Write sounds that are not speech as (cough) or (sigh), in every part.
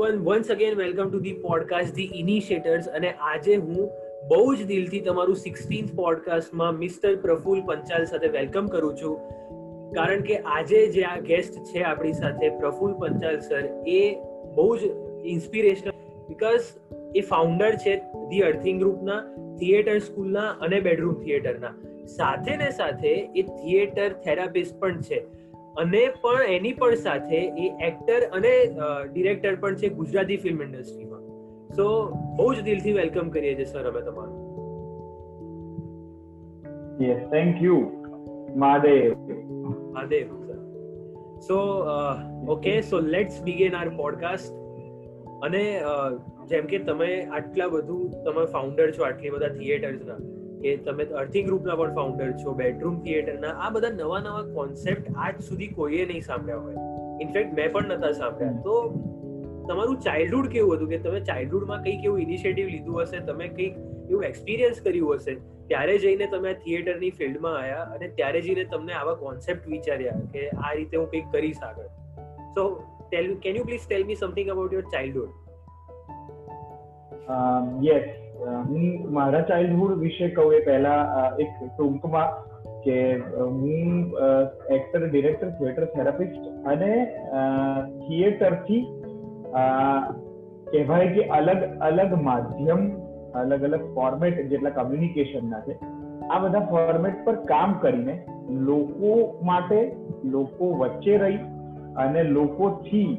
Everyone once again welcome to the podcast the initiators અને આજે હું બહુ જ દિલથી તમારું સિક્સટીન્થ પોડકાસ્ટમાં મિસ્ટર પ્રફુલ પંચાલ સાથે વેલકમ કરું છું. કારણ કે આજે જે આ ગેસ્ટ છે આપણી સાથે, પ્રફુલ પંચાલ સર એ બહુ જ ઇન્સ્પિરેશનલ બીકોઝ એ ફાઉન્ડર છે ધી અર્થિંગ ગ્રુપના થિયેટર સ્કૂલના અને બેડરૂમ થિયેટરના સાથે ને સાથે એ થિયેટર થેરાપિસ્ટ પણ છે. અને પણ એની પણ સાથે એ એક્ટર અને ડિરેક્ટર પણ છે ગુજરાતી ફિલ્મ ઇન્ડસ્ટ્રીમાં સો બહુ જ દિલથી વેલકમ કરીએ છીએ સર અમે તમારું. Yes thank you Mahadev. Mahadev sir so okay so let's begin our podcast અને જેમ કે તમે આટલા બધું તમે ફાઉન્ડર છો આટલી બધા થિયેટર્સના કે તમે અર્થિંગ ગ્રુપના પણ ફાઉન્ડર છો બેડરૂમ થિયેટરના આ બધા નવા નવા કોન્સેપ્ટ આજ સુધી કોઈએ નહીં સાંભળ્યા હોય. ઇનફેક્ટ મેં પણ નતા સાંભળ્યા. તો તમારું ચાઇલ્ડહુડ કેવું હતું? કે તમે ચાઇલ્ડહુડમાં કંઈક એવું ઇનિશિયેટિવ લીધું હશે, તમે કંઈક એવું એક્સપિરિયન્સ કર્યું હશે, ત્યારે જઈને તમે થિયેટરની ફિલ્ડમાં આવ્યા અને ત્યારે જઈને તમને આવા કોન્સેપ્ટ વિચાર્યા કે આ રીતે હું કંઈક કરીશ આગળ. So tell can you please tell me something about your childhood yes હું મારા ચાઇલ્ડહુડ વિશે કહું એ પહેલા એક ટૂંકમાં કે હું એક્ટર ડિરેક્ટર થિયેટર થેરાપિસ્ટ અને થિયેટરથી કહેવાય કે અલગ અલગ માધ્યમ, અલગ અલગ ફોર્મેટ જેટલા કમ્યુનિકેશનના છે, આ બધા ફોર્મેટ પર કામ કરીને લોકો માટે, લોકો વચ્ચે રહી અને લોકોથી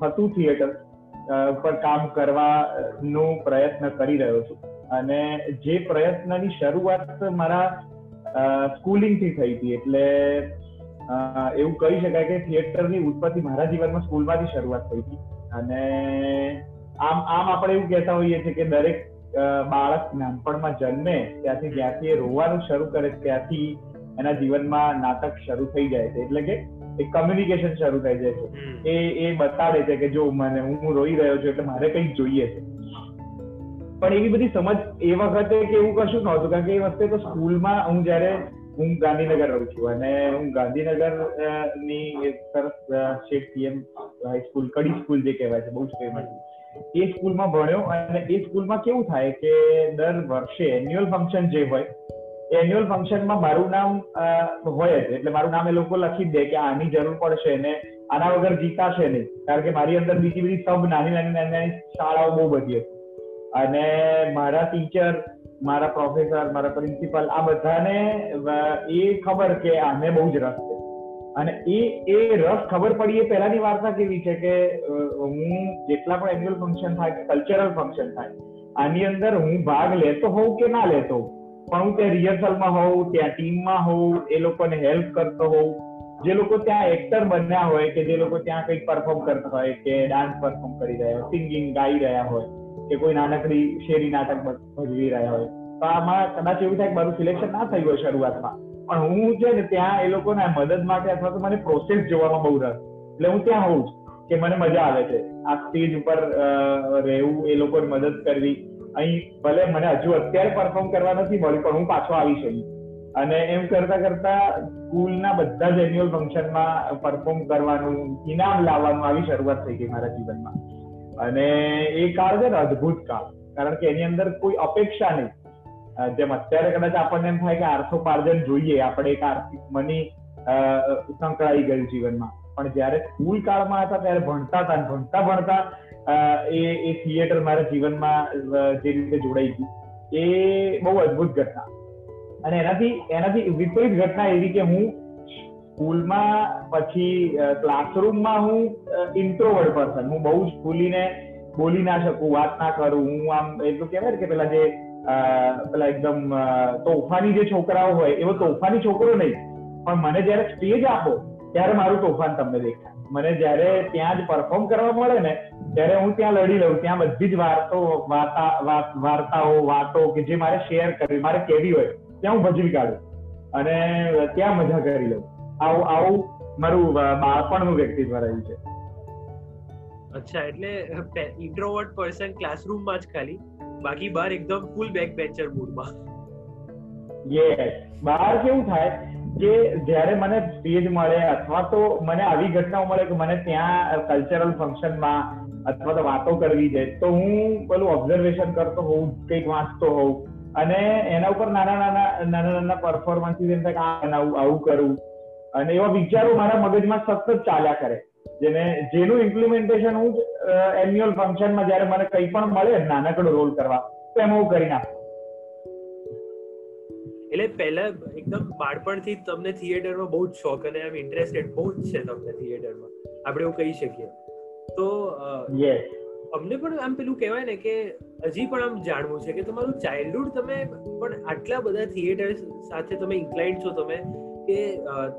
થતું થિયેટર પર કામ કરવાનો પ્રયત્ન કરી રહ્યો છું. અને જે પ્રયત્નની શરૂઆત મારા સ્કૂલિંગથી થઈ હતી, એટલે એવું કહી શકાય કે થિયેટરની ઉત્પત્તિ મારા જીવનમાં સ્કૂલમાંથી શરૂઆત થઈ હતી. અને આમ આમ આપણે એવું કહેતા હોઈએ છીએ કે દરેક બાળક નાનપણમાં જન્મે, ત્યાંથી જ્યાંથી એ રોવાનું શરૂ કરે, ત્યાંથી એના જીવનમાં નાટક શરૂ થઈ જાય છે. એટલે કે એક કમ્યુનિકેશન શરૂ થઈ જાય છે. એ એ બતાવે છે કે જો મને હું રોઈ રહ્યો છું એટલે મારે કંઈક જોઈએ છે. પણ એવી બધી સમજ એ વખતે કે એવું કશું નહોતું કારણ કે એ વખતે તો સ્કૂલમાં હું જયારે હું ગાંધીનગર રહું છું અને હું ગાંધીનગરની સરસ શેઠ પીએમ હાઈસ્કૂલ કડી સ્કૂલ જે કહેવાય છે બહુ જ ફેમસ એ સ્કૂલમાં ભણ્યો અને એ સ્કૂલમાં કેવું થાય કે દર વર્ષે એન્યુઅલ ફંક્શન જે હોય એન્યુઅલ ફંક્શનમાં મારું નામ હોય જ. એટલે મારું નામ એ લોકો લખી દે કે આની જરૂર પડશે ને આના વગર જીતાશે નહીં. કારણ કે મારી અંદર બીજી બધી સબ નાની નાની નાની નાની શાળાઓ બહુ બધી હતી. અને મારા ટીચર મારા પ્રોફેસર મારા પ્રિન્સિપલ આ બધાને એ ખબર કે આને બહુ જ રસ છે. અને એ એ રસ ખબર પડી એ પહેલાની વાર્તા કેવી છે કે હું જેટલા પણ એન્યુઅલ ફંક્શન થાય કલ્ચરલ ફંક્શન થાય, આની અંદર હું ભાગ લેતો હોઉં કે ના લેતો હોઉં? પણ હું ત્યાં રિહર્સલમાં હોઉં, ત્યાં ટીમમાં હોઉં, એ લોકોને હેલ્પ કરતો હોઉં. જે લોકો ત્યાં એક્ટર બન્યા હોય કે જે લોકો ત્યાં કંઈક પરફોર્મ કરતા હોય, કે ડાન્સ પરફોર્મ કરી રહ્યા હોય સિંગિંગ ગાઈ રહ્યા હોય, કે કોઈ નાનકડી શેરી નાટક ભજવી રહ્યા હોય. તો આમાં કદાચ એવું થાય કે મારું સિલેક્શન ના થયું હોય શરૂઆતમાં. પણ હું છે ને ત્યાં એ લોકોને મદદ માટે અથવા તો મને પ્રોસેસ જોવામાં બહુ રસ. એટલે હું ત્યાં હોઉં કે મને મજા આવે છે. આ સ્ટેજ ઉપર રહેવું, એ લોકોની મદદ કરવી અહીં ભલે મને હજુ અત્યારે પરફોર્મ કરવા નથી મળ્યું, પણ હું પાછો આવીશ અહીં. અને એમ કરતા કરતા સ્કૂલના બધા જ એન્યુઅલ ફંક્શનમાં પરફોર્મ કરવાનું, ઇનામ લાવવાનું આવી શરૂઆત થઈ ગઈ મારા જીવનમાં. અને એ કાળ છે ને અદભુત કાળ. કારણ કે એની અંદર કોઈ અપેક્ષા નહીં. જેમ અત્યારે કદાચ આપણને એમ થાય કે આર્થોપાર્જન જોઈએ, આપણે એક આર્થિક મની સંકળાઈ ગયું જીવનમાં. પણ જયારે સ્કૂલ કાળમાં હતા, ત્યારે ભણતા હતા ભણતા ભણતા એ એ થિયેટર મારા જીવનમાં જે રીતે જોડાઈ ગયું, એ બહુ અદ્ભુત ઘટના. અને એનાથી એનાથી વિપરીત ઘટના એવી કે હું સ્કૂલમાં, પછી ક્લાસરૂમમાં હું ઇન્ટ્રોવર્ડ પર્સન હું બહુ જ ખુલીને બોલી ના શકું, વાત ના કરું. હું આમ એટલું કહેવાય કે પેલા જે પેલા એકદમ તોફાની જે છોકરાઓ હોય, એવો તોફાની છોકરો નહીં. પણ મને જયારે સ્ટેજ આપો, ત્યારે મારું તોફાન તમને દેખાય. મને જયારે ત્યાં જ પરફોર્મ કરવા મળે ને ત્યારે હું ત્યાં લડી લઉં ત્યાં બધી જ વાર્તો વાર્તા વાર્તાઓ વાતો કે જે મારે શેર કરવી મારે કેવી હોય ત્યાં હું ભજવી કાઢું. અને ત્યાં મજા કરી લઉં. આવું આવું મારું બાળપણનું વ્યક્તિત્વ રહ્યું છે. અચ્છા એટલે ઇન્ટ્રોવર્ટ પર્સન ક્લાસરૂમમાં જ ખાલી બાકી બહાર એકદમ ફૂલ બેક બેન્ચર મૂડમાં યસ બહાર કેવું થાય કે જ્યારે મને સ્ટેજ મળે અથવા તો મને આવી ઘટનાઓ મળે કે મને ત્યાં કલ્ચરલ ફંક્શનમાં અથવા તો વાતો કરવી છે, તો હું પેલું ઓબ્ઝર્વેશન કરતો હોઉં, કંઈક વાંચતો હોઉં. અને એના ઉપર નાના નાના નાના નાના પરફોર્મન્સીસ એમ થાય કે આ બનાવું, આવું કરું. અને એવા વિચારો મારા મગજમાં સતત ચાલ્યા કરે. જેને, જેનું ઇમ્પ્લિમેન્ટેશન હું એન્યુઅલ ફંક્શનમાં જ્યારે મને કંઈ પણ મળે, નાનકડો રોલ કરવા, તો એમાં હું કરી નાખું. એટલે પહેલા એકદમ બાળપણથી તમને થિયેટરમાં બહુ જ શોખ અને આમ ઇન્ટરેસ્ટેડ બહુ જ છે તમને થિયેટરમાં આપણે એવું કહી શકીએ. તો અમને પણ આમ પેલું કહેવાય ને કે હજી પણ આમ જાણવું છે કે તમારું ચાઇલ્ડહુડ તમે પણ આટલા બધા થિયેટર સાથે તમે ઇન્ક્લાઇન્ડ છો તમે કે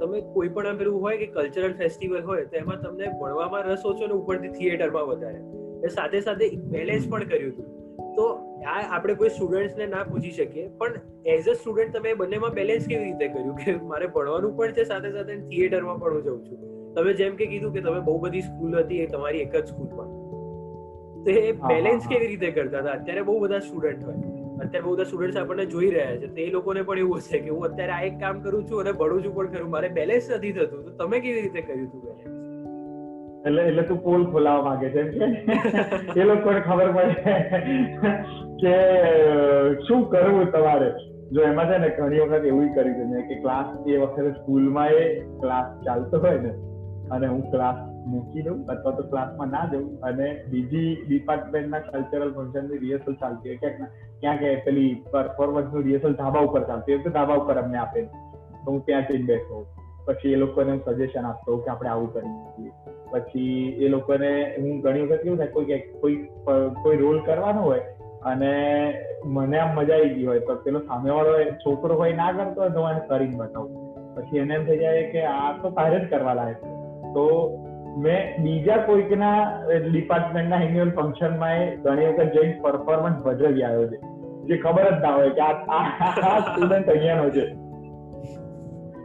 તમે કોઈ પણ આમ પેલું હોય કે કલ્ચરલ ફેસ્ટિવલ હોય તો એમાં તમને ભણવામાં રસ ઓછો ને ઉપરથી થિયેટરમાં વધારે. સાથે સાથે બેલેન્સ પણ કર્યું હતું. તો આ આપણે કોઈ સ્ટુડન્ટ્સને ના પૂછી શકીએ. પણ એઝ અ સ્ટુડન્ટ તમે બંનેમાં બેલેન્સ કેવી રીતે કર્યું? કે મારે ભણવાનું પણ છે સાથે સાથે થિયેટરમાં પણ હું જાઉં છું. તમે જેમ કે કીધું કે તમે બહુ બધી સ્કૂલ હતી એ તમારી એક જ સ્કૂલમાં તો એ બેલેન્સ કેવી રીતે કરતા હતા? અત્યારે બહુ બધા સ્ટુડન્ટ હોય. અત્યારે બહુ બધા સ્ટુડન્ટ્સ આપણને જોઈ રહ્યા છે. તે લોકોને પણ એવું હશે કે હું અત્યારે આ એક કામ કરું છું અને ભણું છું પણ ખરું. મારે બેલેન્સ નથી થતું. તો તમે કેવી રીતે કર્યું હતું બેલેન્સ એટલે એટલે તું પોલ ખોલાવવા માંગે છે. કે એ લોકોને ખબર પડે કે શું કરવું તમારે? જો એમાં છે ને ઘણી વખત એવું કરી છે કે ક્લાસ એ વખતે સ્કૂલમાં એ ક્લાસ ચાલતો હોય ને, અને હું ક્લાસ મૂકી દઉં અથવા તો ક્લાસમાં ના જઉં, અને બીજી ડિપાર્ટમેન્ટના કલ્ચરલ ફંક્શનની રિહર્સલ ચાલતી હોય. ક્યાંક ક્યાંક પેલી પરફોર્મન્સનું રિહર્સલ ધાબા ઉપર ચાલતી હોય તો ધાબા ઉપર અમને આપે. તો હું ત્યાં જઈને બેઠો પછી એ લોકોને સજેશન આપતો કે આપણે આવું કરીએ પછી એ લોકોને હું ઘણી વખત કેવું થાય, કોઈ કોઈ કોઈ રોલ કરવાનો હોય અને મને આમ મજા આવી ગઈ હોય, તો પેલો સામેવાળો છોકરો હોય ના કરતો હોય તો મને કરીને બતાવું. પછી એને એમ થઈ જાય કે આ તો તારે કરવા લાયક તો મેં બીજા કોઈકના ડિપાર્ટમેન્ટના એન્યુઅલ ફંક્શનમાં એ ઘણી વખત જઈને પરફોર્મન્સ ભજવી આવ્યો છે. જે ખબર જ ના હોય કે આ સ્ટુડન્ટ અહીંયાનો છે.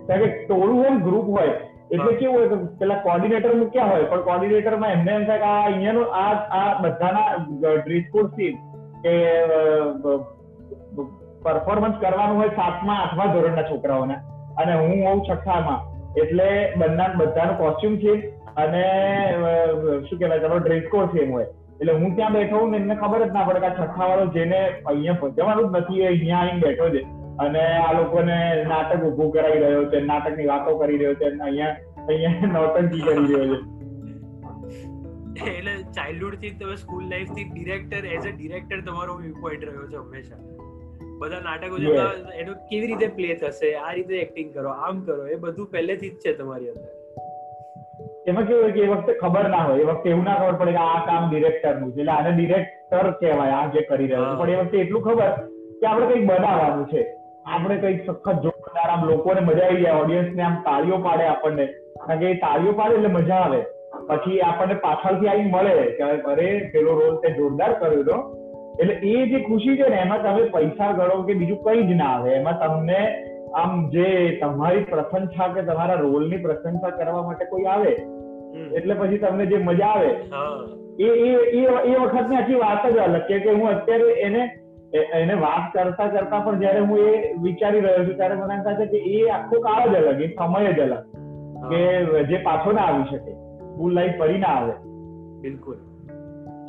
કારણ કે ટોળું હોય ગ્રુપ હોય એટલે કેવું હોય કે પેલા કોર્ડિનેટર મૂક્યા હોય પણ કોર્ડિનેટરમાં એમને એમ થાય કે આ અહીંયાનો આ આ બધાના ડ્રેસ કોડથી કે પરફોર્મન્સ કરવાનું હોય સાતમા આઠમા ધોરણના છોકરાઓને. અને હું હોઉં છઠ્ઠામાં. એટલે બંને બધાનો કોસ્ચ્યુમ છે અને શું કહેવાય ચાલો ડ્રેસ કોડ સેમ હોય. એટલે હું ત્યાં બેઠો હું એમને ખબર જ ના પડે કે આ છઠ્ઠા વાળો જેને અહીંયા ભજવાનું જ નથી અહીંયા આવીને બેઠો છે. અને આ લોકોને નાટક ઉભું કરાવી રહ્યો છે નાટકની વાતો કરી રહ્યો છે અહીંયા અહીંયા નોટંકી કરી રહ્યો છે. એટલે ચાઇલ્ડહુડથી તમે સ્કૂલ લાઈફથી ડિરેક્ટર એઝ અ ડિરેક્ટર તમારો વ્યૂ પોઈન્ટ રહ્યો છે હંમેશા. બધા નાટકો જોતા એનું કેવી રીતે પ્લે થશે આ રીતે એક્ટિંગ કરો આમ કરો એ બધું પહેલેથી જ છે તમારી અંદર. એમાં કેવું હોય કે એ વખતે ખબર ના હોય એ વખતે એવું ના ખબર પડે કે આ કામ ડિરેક્ટરનું છે એટલે આને ડિરેક્ટર કહેવાય આ જે કરી રહ્યો છે. પણ એ વખતે એટલું ખબર કે આપણે કંઈક બનાવવાનું છે. આપણે કંઈક સખત જોરદાર આમ લોકોને મજા આવી જાય ઓડિયન્સ ને આમ તાળીઓ પાડે આપણને. કારણ કે તાળીઓ પાડે એટલે મજા આવે. પછી આપણને પાછળથી આવી મળે કે અરે પેલો રોલ તે જોરદાર કર્યો હતો. એટલે એ જે ખુશી છે ને એમાં તમે પૈસા ગણો કે બીજું કઈ જ ના આવે. એમાં તમને આમ જે તમારી પ્રશંસા કે તમારા રોલની પ્રશંસા કરવા માટે કોઈ આવે એટલે પછી તમને જે મજા આવે એ એ એ વખતની આખી વાત જ અલગ કે હું અત્યારે એને એને વાત કરતા કરતા પણ જયારે હું એ વિચારી રહ્યો છું ત્યારે મને એમ થાય છે કે એ આખો કાળ જ અલગ એ સમય જ અલગ. કે જે પાછો ના આવી શકે સ્કૂલ લાઈફ ફરી ના આવે. બિલકુલ.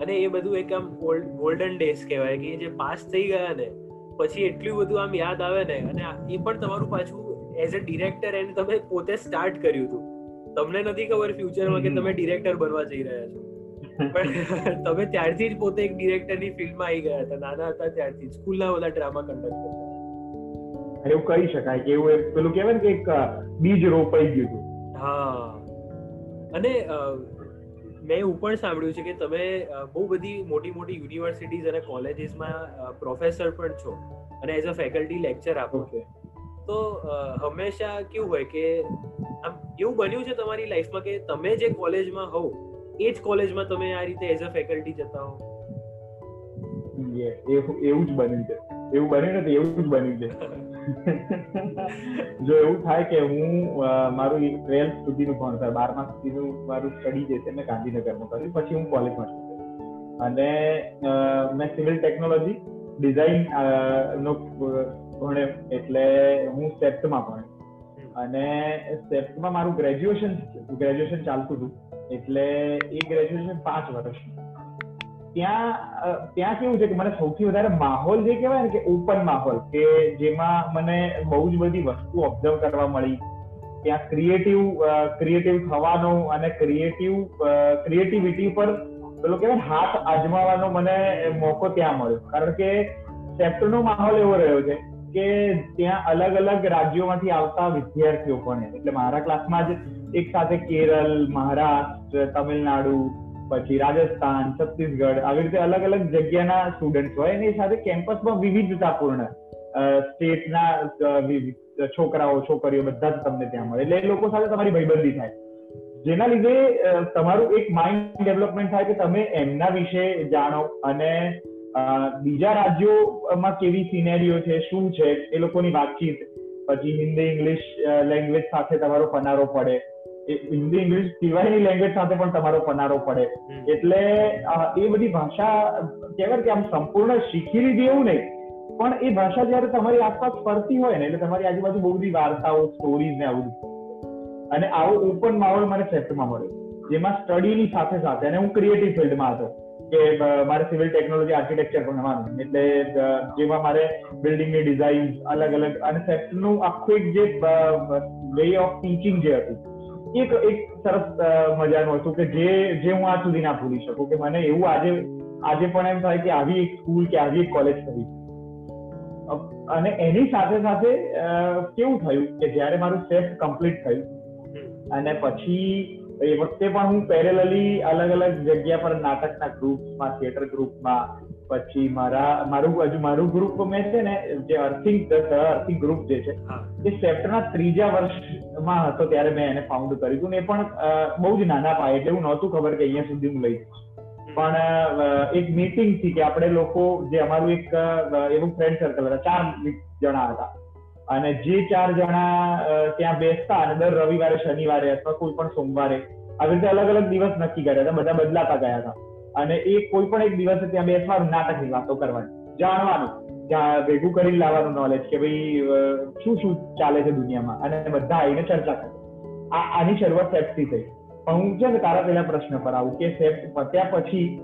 અને એ બધું એક આમ ગોલ્ડન ડેઝ કહેવાય કે જે પાસ થઈ ગયા ને પછી એટલું બધું આમ યાદ આવે ને અને એ પણ તમારું પાછું એઝ અ ડિરેક્ટર એને તમે પોતે સ્ટાર્ટ કર્યું હતું. તમને નથી ખબર ફ્યુચરમાં કે તમે ડિરેક્ટર બનવા જઈ રહ્યા છો. પણ તમે ત્યારથી જ પોતે એક ડિરેક્ટરની ફિલ્ડમાં આવી ગયા હતા. નાના હતા ત્યારથી સ્કૂલના બધા ડ્રામા કન્ડક્ટ કરતા એવું કહી શકાય કે એવું પેલું કહેવાય ને કે એક બીજ રોપાઈ ગયું હતું. હા. અને મેં એવું પણ સાંભળ્યું છે કે તમે બહુ બધી મોટી મોટી યુનિવર્સિટીઝ અને કોલેજીસમાં પ્રોફેસર પણ છો અને એઝ અ ફેકલ્ટી લેક્ચર આપો છો. તો હંમેશા કેવું હોય કે આમ એવું બન્યું છે તમારી લાઈફમાં કે તમે જે કોલેજમાં હોવ એ જ કોલેજમાં તમે આ રીતે એઝ અ ફેકલ્ટી જતા હો. એવું જ બન્યું છે એવું બન્યું નથી એવું જ બન્યું છે જો એવું થાય કે હું મારું ટ્વેલ્થ સુધીનું ભણતર બારમા સુધીનું મારું સ્ટડી જે છે મેં ગાંધીનગરમાં કર્યું પછી હું કોલેજમાં છું. અને મેં સિવિલ ટેકનોલોજી ડિઝાઇન નો ભણ્યો. એટલે હું સેપ્ટમાં ભણ્યો. અને સેપ્ટમાં મારું ગ્રેજ્યુએશન ગ્રેજ્યુએશન ચાલતું હતું. એટલે એ ગ્રેજ્યુએશન પાંચ વર્ષ. ત્યાં ત્યાં કેવું છે કે મને સૌથી વધારે માહોલ જે કહેવાય ને કે ઓપન માહોલ, કે જેમાં મને બહુ જ બધી વસ્તુ ઓબ્ઝર્વ કરવા મળી. ત્યાં ક્રિએટિવ ક્રિએટિવ થવાનો અને ક્રિએટિવ ક્રિએટિવિટી પર પેલો કહેવાય હાથ આજમાવાનો મને મોકો ત્યાં મળ્યો. કારણ કે સેપ્ટનો માહોલ એવો રહ્યો છે કે ત્યાં અલગ અલગ રાજ્યોમાંથી આવતા વિદ્યાર્થીઓ પણ એટલે મારા ક્લાસમાં જ એક સાથે કેરળ મહારાષ્ટ્ર, તમિલનાડુ, પછી રાજસ્થાન, છત્તીસગઢ, આવી રીતે અલગ અલગ જગ્યાના સ્ટુડન્ટ હોય અને એ સાથે કેમ્પસમાં વિવિધતાપૂર્ણ સ્ટેટના છોકરાઓ, છોકરીઓ બધા જ તમને ત્યાં મળે. એટલે એ લોકો સાથે તમારી ભાઈબંધી થાય. જેના લીધે તમારું એક માઇન્ડ ડેવલપમેન્ટ થાય કે તમે એમના વિશે જાણો અને બીજા રાજ્યોમાં કેવી સિનેરીઓ છે, શું છે, એ લોકોની વાતચીત. પછી હિન્દી ઇંગ્લિશ લેંગ્વેજ સાથે તમારો પનારો પડે. હિન્દી ઇંગ્લિશ સિવાયની લેંગ્વેજ સાથે પણ તમારો પનારો પડે. એટલે એ બધી ભાષા કહેવાય કે આમ સંપૂર્ણ શીખી લીધી એવું નહીં. પણ એ ભાષા જયારે તમારી આસપાસ ફરતી હોય ને એટલે તમારી આજુબાજુ બહુ બધી વાર્તાઓ સ્ટોરીઝ ને આવું અને આવો ઓપન માહોલ મને સેફ્ટમાં મળ્યો. જેમાં સ્ટડીની સાથે સાથે અને હું ક્રિએટિવ ફિલ્ડમાં હતો કે મારે સિવિલ ટેકનોલોજી આર્કિટેક્ચર ભણવાનું. એટલે જેમાં મારે બિલ્ડિંગની ડિઝાઇન અલગ અલગ અને સેફ્ટનું આખું એક જે વે ઓફ ટીચિંગ જે હતું એક એક સરસ મજાનું હતું કે જે જે હું આજ સુધી ના ભૂલી શકું કે મને એવું આજે આજે પણ એમ થાય કે આવી એક સ્કૂલ કે આવી એક કોલેજ કરી. અને એની સાથે સાથે કેવું થયું કે જ્યારે મારું સેફ કમ્પ્લીટ થયું અને પછી એ વખતે પણ હું પેરેલલી અલગ અલગ જગ્યા પર નાટકના ગ્રુપમાં થિયેટર ગ્રુપમાં પછી મારા મારું હજુ મારું ગ્રુપ મેં છે ને જે અર્થિંગ અર્થિંગ ગ્રુપ જે છે એ ચેપ્ટરના ત્રીજા વર્ષમાં હતો ત્યારે મેં એને ફાઉન્ડ કર્યું હતું ને એ પણ બહુ જ નાના પાયે એટલે એવું નહોતું ખબર કે અહીંયા સુધી હું લઈ પણ એક મીટિંગથી કે આપણે લોકો જે અમારું એક એવું ફ્રેન્ડ સર્કલ હતા ચાર જણા હતા. અને જે ચાર જણા ત્યાં બેસતા અને દર રવિવારે શનિવારે અથવા કોઈ પણ સોમવારે આવી રીતે અલગ અલગ દિવસ નક્કી કર્યા હતા બધા બદલાતા ગયા હતા. અને એ કોઈ પણ એક દિવસે ત્યાં બેસવાનું, નાટકની વાતો કરવાની. જાણવાનું ભેગું કરી લાવવાનું નોલેજ કે ભાઈ શું શું ચાલે છે દુનિયામાં? અને બધા આવીને ચર્ચા કરે. આ, આની શરૂઆત સેફથી થઈ. પણ હું છે ને તારા પેલા પ્રશ્ન પર આવું કે સેફ પત્યા પછી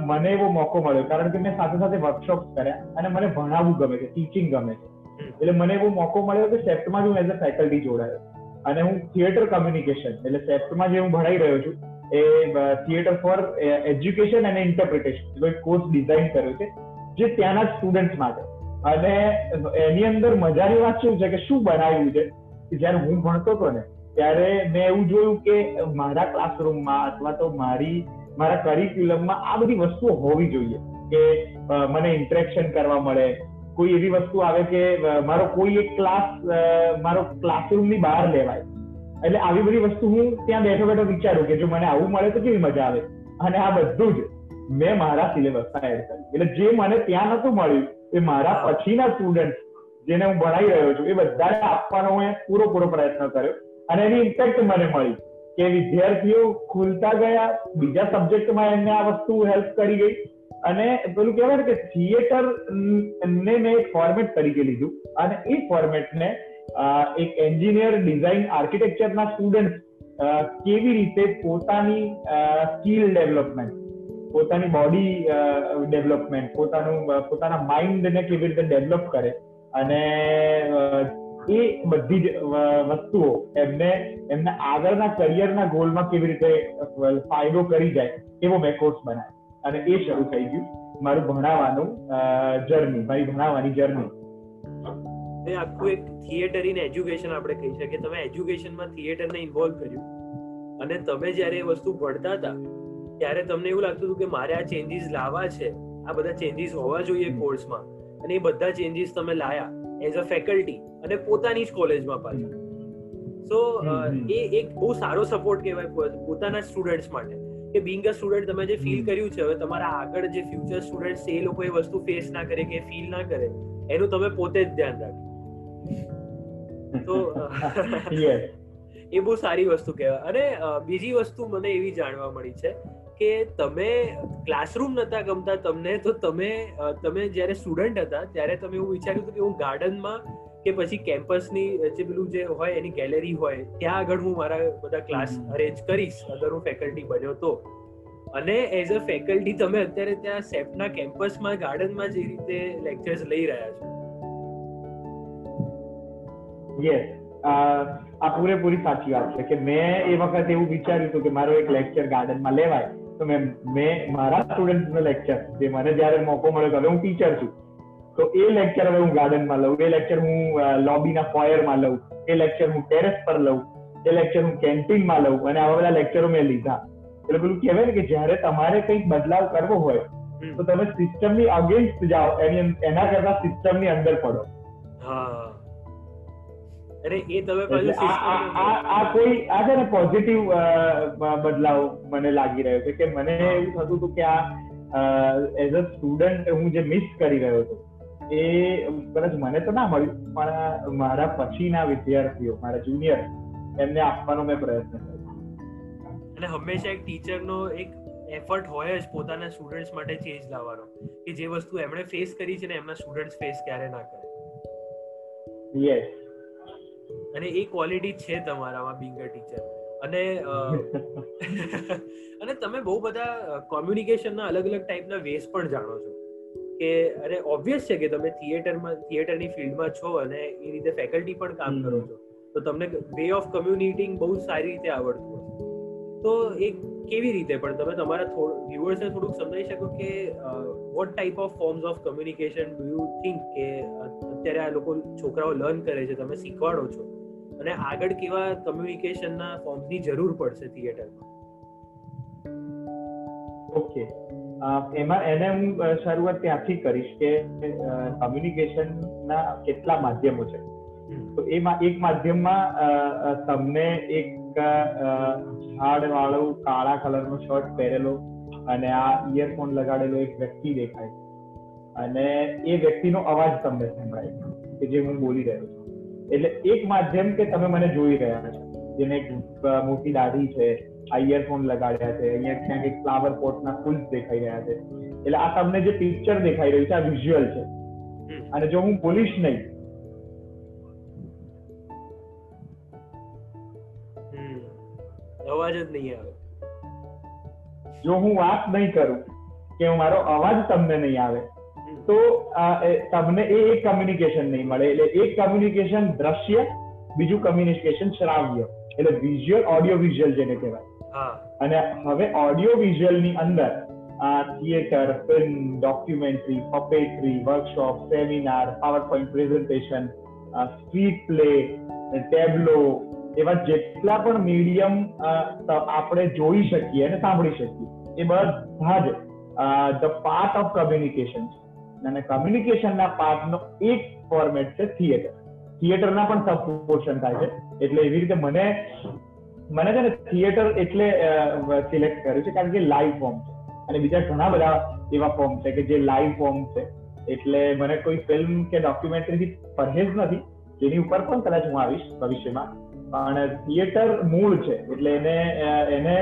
મને એવો મોકો મળ્યો. કારણ કે મેં સાથે સાથે વર્કશોપ કર્યા અને મને ભણાવવું ગમે છે ટીચિંગ ગમે છે. એટલે મને એવો મોકો મળ્યો કે સેફ્ટમાં જ હું એઝ અ ફેકલ્ટી જોડાયો. અને હું થિયેટર કમ્યુનિકેશન એટલે સેફ્ટમાં જે હું ભણાઈ રહ્યો છું એ થિયેટર ફોર એજ્યુકેશન અને ઇન્ટરપ્રિટેશન એક કોર્સ ડિઝાઇન કર્યો છે, જે ત્યાંના સ્ટુડન્ટ માટે. અને એની અંદર મજાની વાત શું છે કે શું બનાવ્યું છે? કે જ્યારે હું ભણતો હતો ને, ત્યારે મેં એવું જોયું કે મારા ક્લાસરૂમમાં અથવા તો મારી, મારા કરિક્યુલમમાં આ બધી વસ્તુઓ હોવી જોઈએ. કે મને ઇન્ટરેક્શન કરવા મળે. કોઈ એવી વસ્તુ આવે કે મારો કોઈ એક ક્લાસ મારો ક્લાસરૂમની બહાર લેવાય. એટલે આવી બધી વસ્તુ હું ત્યાં બેઠો બેઠો વિચારું કે જો મને આવું મળે તો કેવી મજા આવે? અને આ બધું જ મેં મારા સિલેબસમાં એડ કર્યું. એટલે જે મને ત્યાં નતું મળ્યું એ મારા પછીના સ્ટુડન્ટ જેને હું ભણાઈ રહ્યો છું એ બધાને આપવાનો હું પૂરો પૂરો પ્રયત્ન કર્યો. અને એની ઇમ્પેક્ટ મને મળી કે વિદ્યાર્થીઓ ખુલતા ગયા બીજા સબ્જેક્ટમાં એમને આ વસ્તુ હેલ્પ કરી ગઈ. અને પેલું કહેવાય ને કે થિયેટર ને મેં એક ફોર્મેટ તરીકે લીધું. અને એ ફોર્મેટને એક એન્જિનિયર ડિઝાઇન આર્કિટેક્ચરના સ્ટુડન્ટ કેવી રીતે પોતાની સ્કિલ ડેવલપમેન્ટ, પોતાની બોડી ડેવલપમેન્ટ, પોતાનું પોતાના માઇન્ડને કેવી રીતે ડેવલપ કરે અને એ બધી જ વસ્તુઓ એમને, એમના આગળના કરિયરના ગોલમાં કેવી રીતે ફાયદો કરી જાય એવો મેં કોર્સ બનાવ્યો. અને એ શરૂ થઈ ગયું, મારું ભણાવવાનું જર્ની, મારી ભણાવવાની જર્ની. એ આખું એક થિયેટર ઇન એજ્યુકેશન આપણે કહી શકીએ. તમે એજ્યુકેશનમાં થિયેટરને ઇન્વોલ્વ કર્યું. અને તમે જ્યારે એ વસ્તુ ભણતા હતા ત્યારે તમને એવું લાગતું હતું કે મારે આ ચેન્જીસ લાવવા છે. આ બધા ચેન્જીસ હોવા જોઈએ કોર્સમાં અને એ બધા ચેન્જીસ તમે લાયા એઝ અ ફેકલ્ટી અને પોતાની જ કોલેજમાં પાછા. સો એ એક બહુ સારો સપોર્ટ કહેવાય પોતાના સ્ટુડન્ટ્સ માટે. કે બિંગ અ સ્ટુડન્ટ તમે જે ફીલ કર્યું છે હવે તમારા આગળ જે ફ્યુચર સ્ટુડન્ટ એ લોકો એ વસ્તુ ફેસ ના કરે કે ફીલ ના કરે. એનું તમે પોતે જ ધ્યાન રાખો તો (laughs) એ બહુ સારી વસ્તુ કહેવાય. અને બીજી વસ્તુ મને એવી જાણવા મળી છે કે તમે ક્લાસરૂમ નતા ગમતા તમને તો તમે તમે જ્યારે સ્ટુડન્ટ હતા ત્યારે તમે એવું વિચાર્યું હતું કે હું ગાર્ડનમાં કે પછી કેમ્પસની જે પેલું જે હોય એની ગેલેરી હોય ત્યાં આગળ હું મારા બધા ક્લાસ અરેન્જ કરીશ અગર હું ફેકલ્ટી બન્યો તો. અને એઝ અ ફેકલ્ટી તમે અત્યારે ત્યાં સેફના કેમ્પસમાં ગાર્ડનમાં જે રીતે લેક્ચર્સ લઈ રહ્યા છો યસ આ પૂરેપૂરી સાચી વાત છે કે મેં એ વખત એવું વિચાર્યું હતું કે મારો એક લેક્ચર ગાર્ડનમાં લેવાય. તો મેં મેં મારા સ્ટુડન્ટનો લેક્ચર જે મને જ્યારે મોકો મળ્યો હવે હું ટીચર છું. તો એ લેક્ચર હવે હું ગાર્ડનમાં લઉં. એ લેક્ચર હું લોબીના ફોયરમાં લઉં. એ લેક્ચર હું ટેરેસ પર લઉં. એ લેક્ચર હું કેન્ટીનમાં લઉં. અને આવા બધા લેક્ચરો મેં લીધા. એટલે પેલું કહેવાય ને કે જ્યારે તમારે કંઈક બદલાવ કરવો હોય તો તમે સિસ્ટમની અગેન્સ્ટ જાઓ. એની એના કરતા સિસ્ટમની અંદર પડો. હા. અરે એ તમે પાછું આ કોઈ આ છે ને પોઝિટિવ બદલાવ મને લાગી રહ્યો છે કે મને એવું થતું હતું કે આ એઝ અ સ્ટુડન્ટ હું જે મિસ કરી રહ્યો હતો એ કદાચ મને તો ના મળ્યું પણ મારા પછીના વિદ્યાર્થીઓ મારા જુનિયર એમને આપવાનો મેં પ્રયત્ન કર્યો. અને હંમેશા એક ટીચરનો એક એફર્ટ હોય જ પોતાના સ્ટુડન્ટ્સ માટે ચેન્જ લાવવાનો કે જે વસ્તુ એમણે ફેસ કરી છે ને એમના સ્ટુડન્ટ્સ ફેસ ક્યારે ના કરે. યસ અને એ ક્વોલિટી છે તમારામાં બિંગ અ ટીચર (laughs) અને અને તમે બહુ બધા કોમ્યુનિકેશનના અલગ અલગ ટાઈપના વેસ પણ જાણો છો. કે અરે ઓબ્વિયસ છે કે તમે થિયેટરમાં થિયેટરની ફિલ્ડમાં છો અને એ રીતે ફેકલ્ટી પણ કામ કરો છો. તો તમને વે ઓફ કમ્યુનિકેટિંગ બહુ સારી રીતે આવડતું હશે. તો એ કેવી રીતે? પણ તમે તમારા વ્યુઅર્સને થોડુંક સમજાવી શકો કે what type of forms of communication do you think કે અત્યારે આ લોકો છોકરાઓ લર્ન કરે છે તમે શીખવાડો છો. અને આગળ કેવા કમ્યુનિકેશનના ફોર્મની જરૂર પડશે થિયેટરમાં ઓકે. એમાં એને હું શરૂઆત ત્યાંથી કરીશ કે કમ્યુનિકેશનના કેટલા માધ્યમો છે. તો એમાં એક માધ્યમમાં તમને એક ઝાડ વાળો કાળા કલરનો શર્ટ પહેરેલો અને આ ઇયરફોન લગાડેલો એક વ્યક્તિ દેખાય. અને એ વ્યક્તિનો અવાજ તમને સંભળાય કે જે હું બોલી રહ્યો છું. એટલે એક માધ્યમ કે તમે મને જોઈ રહ્યા છો. જેને મોટી દાઢી છે આ ઇયરફોન લગાડ્યા છે અહીંયા ક્યાંક એક ફ્લાવર પોટના ફૂલ દેખાઈ રહ્યા છે. એટલે આ તમને જે પિક્ચર દેખાઈ રહ્યું છે આ વિઝ્યુઅલ છે. અને જો હું બોલીશ નહીં અવાજ જ નહીં આવે. જો હું વાત નહીં કરું કે મારો અવાજ તમને નહીં આવે તો તમને એ એક કમ્યુનિકેશન નહીં મળે. એટલે એક કમ્યુનિકેશન દ્રશ્ય બીજું કમ્યુનિકેશન શ્રાવ્ય. એટલે વિઝ્યુઅલ ઓડિયો વિઝ્યુઅલ જેને કહેવાય. અને હવે ઓડિયો વિઝ્યુઅલની અંદર આ theatre film documentary puppetry workshop seminar power point presentation street play tableau એવા જેટલા પણ મીડિયમ આપણે જોઈ શકીએ અને સાંભળી શકીએ એ બધા જ ધ પાર્ટ ઓફ કમ્યુનિકેશન છે. અને કમ્યુનિકેશનના પાર્ટનો એક ફોર્મેટ છે થિયેટર થિયેટરના પણ સબ પોર્શન થાય છે. એટલે એવી રીતે મને મને છે ને થિયેટર એટલે સિલેક્ટ કર્યું છે કારણ કે લાઈવ ફોર્મ છે. અને બીજા ઘણા બધા એવા ફોર્મ છે કે જે લાઈવ ફોર્મ છે. એટલે મને કોઈ ફિલ્મ કે ડોક્યુમેન્ટરીથી પરહેજ નથી. જેની ઉપર પણ કદાચ હું આવીશ ભવિષ્યમાં. પણ થિયેટર મૂળ છે. એટલે એને એને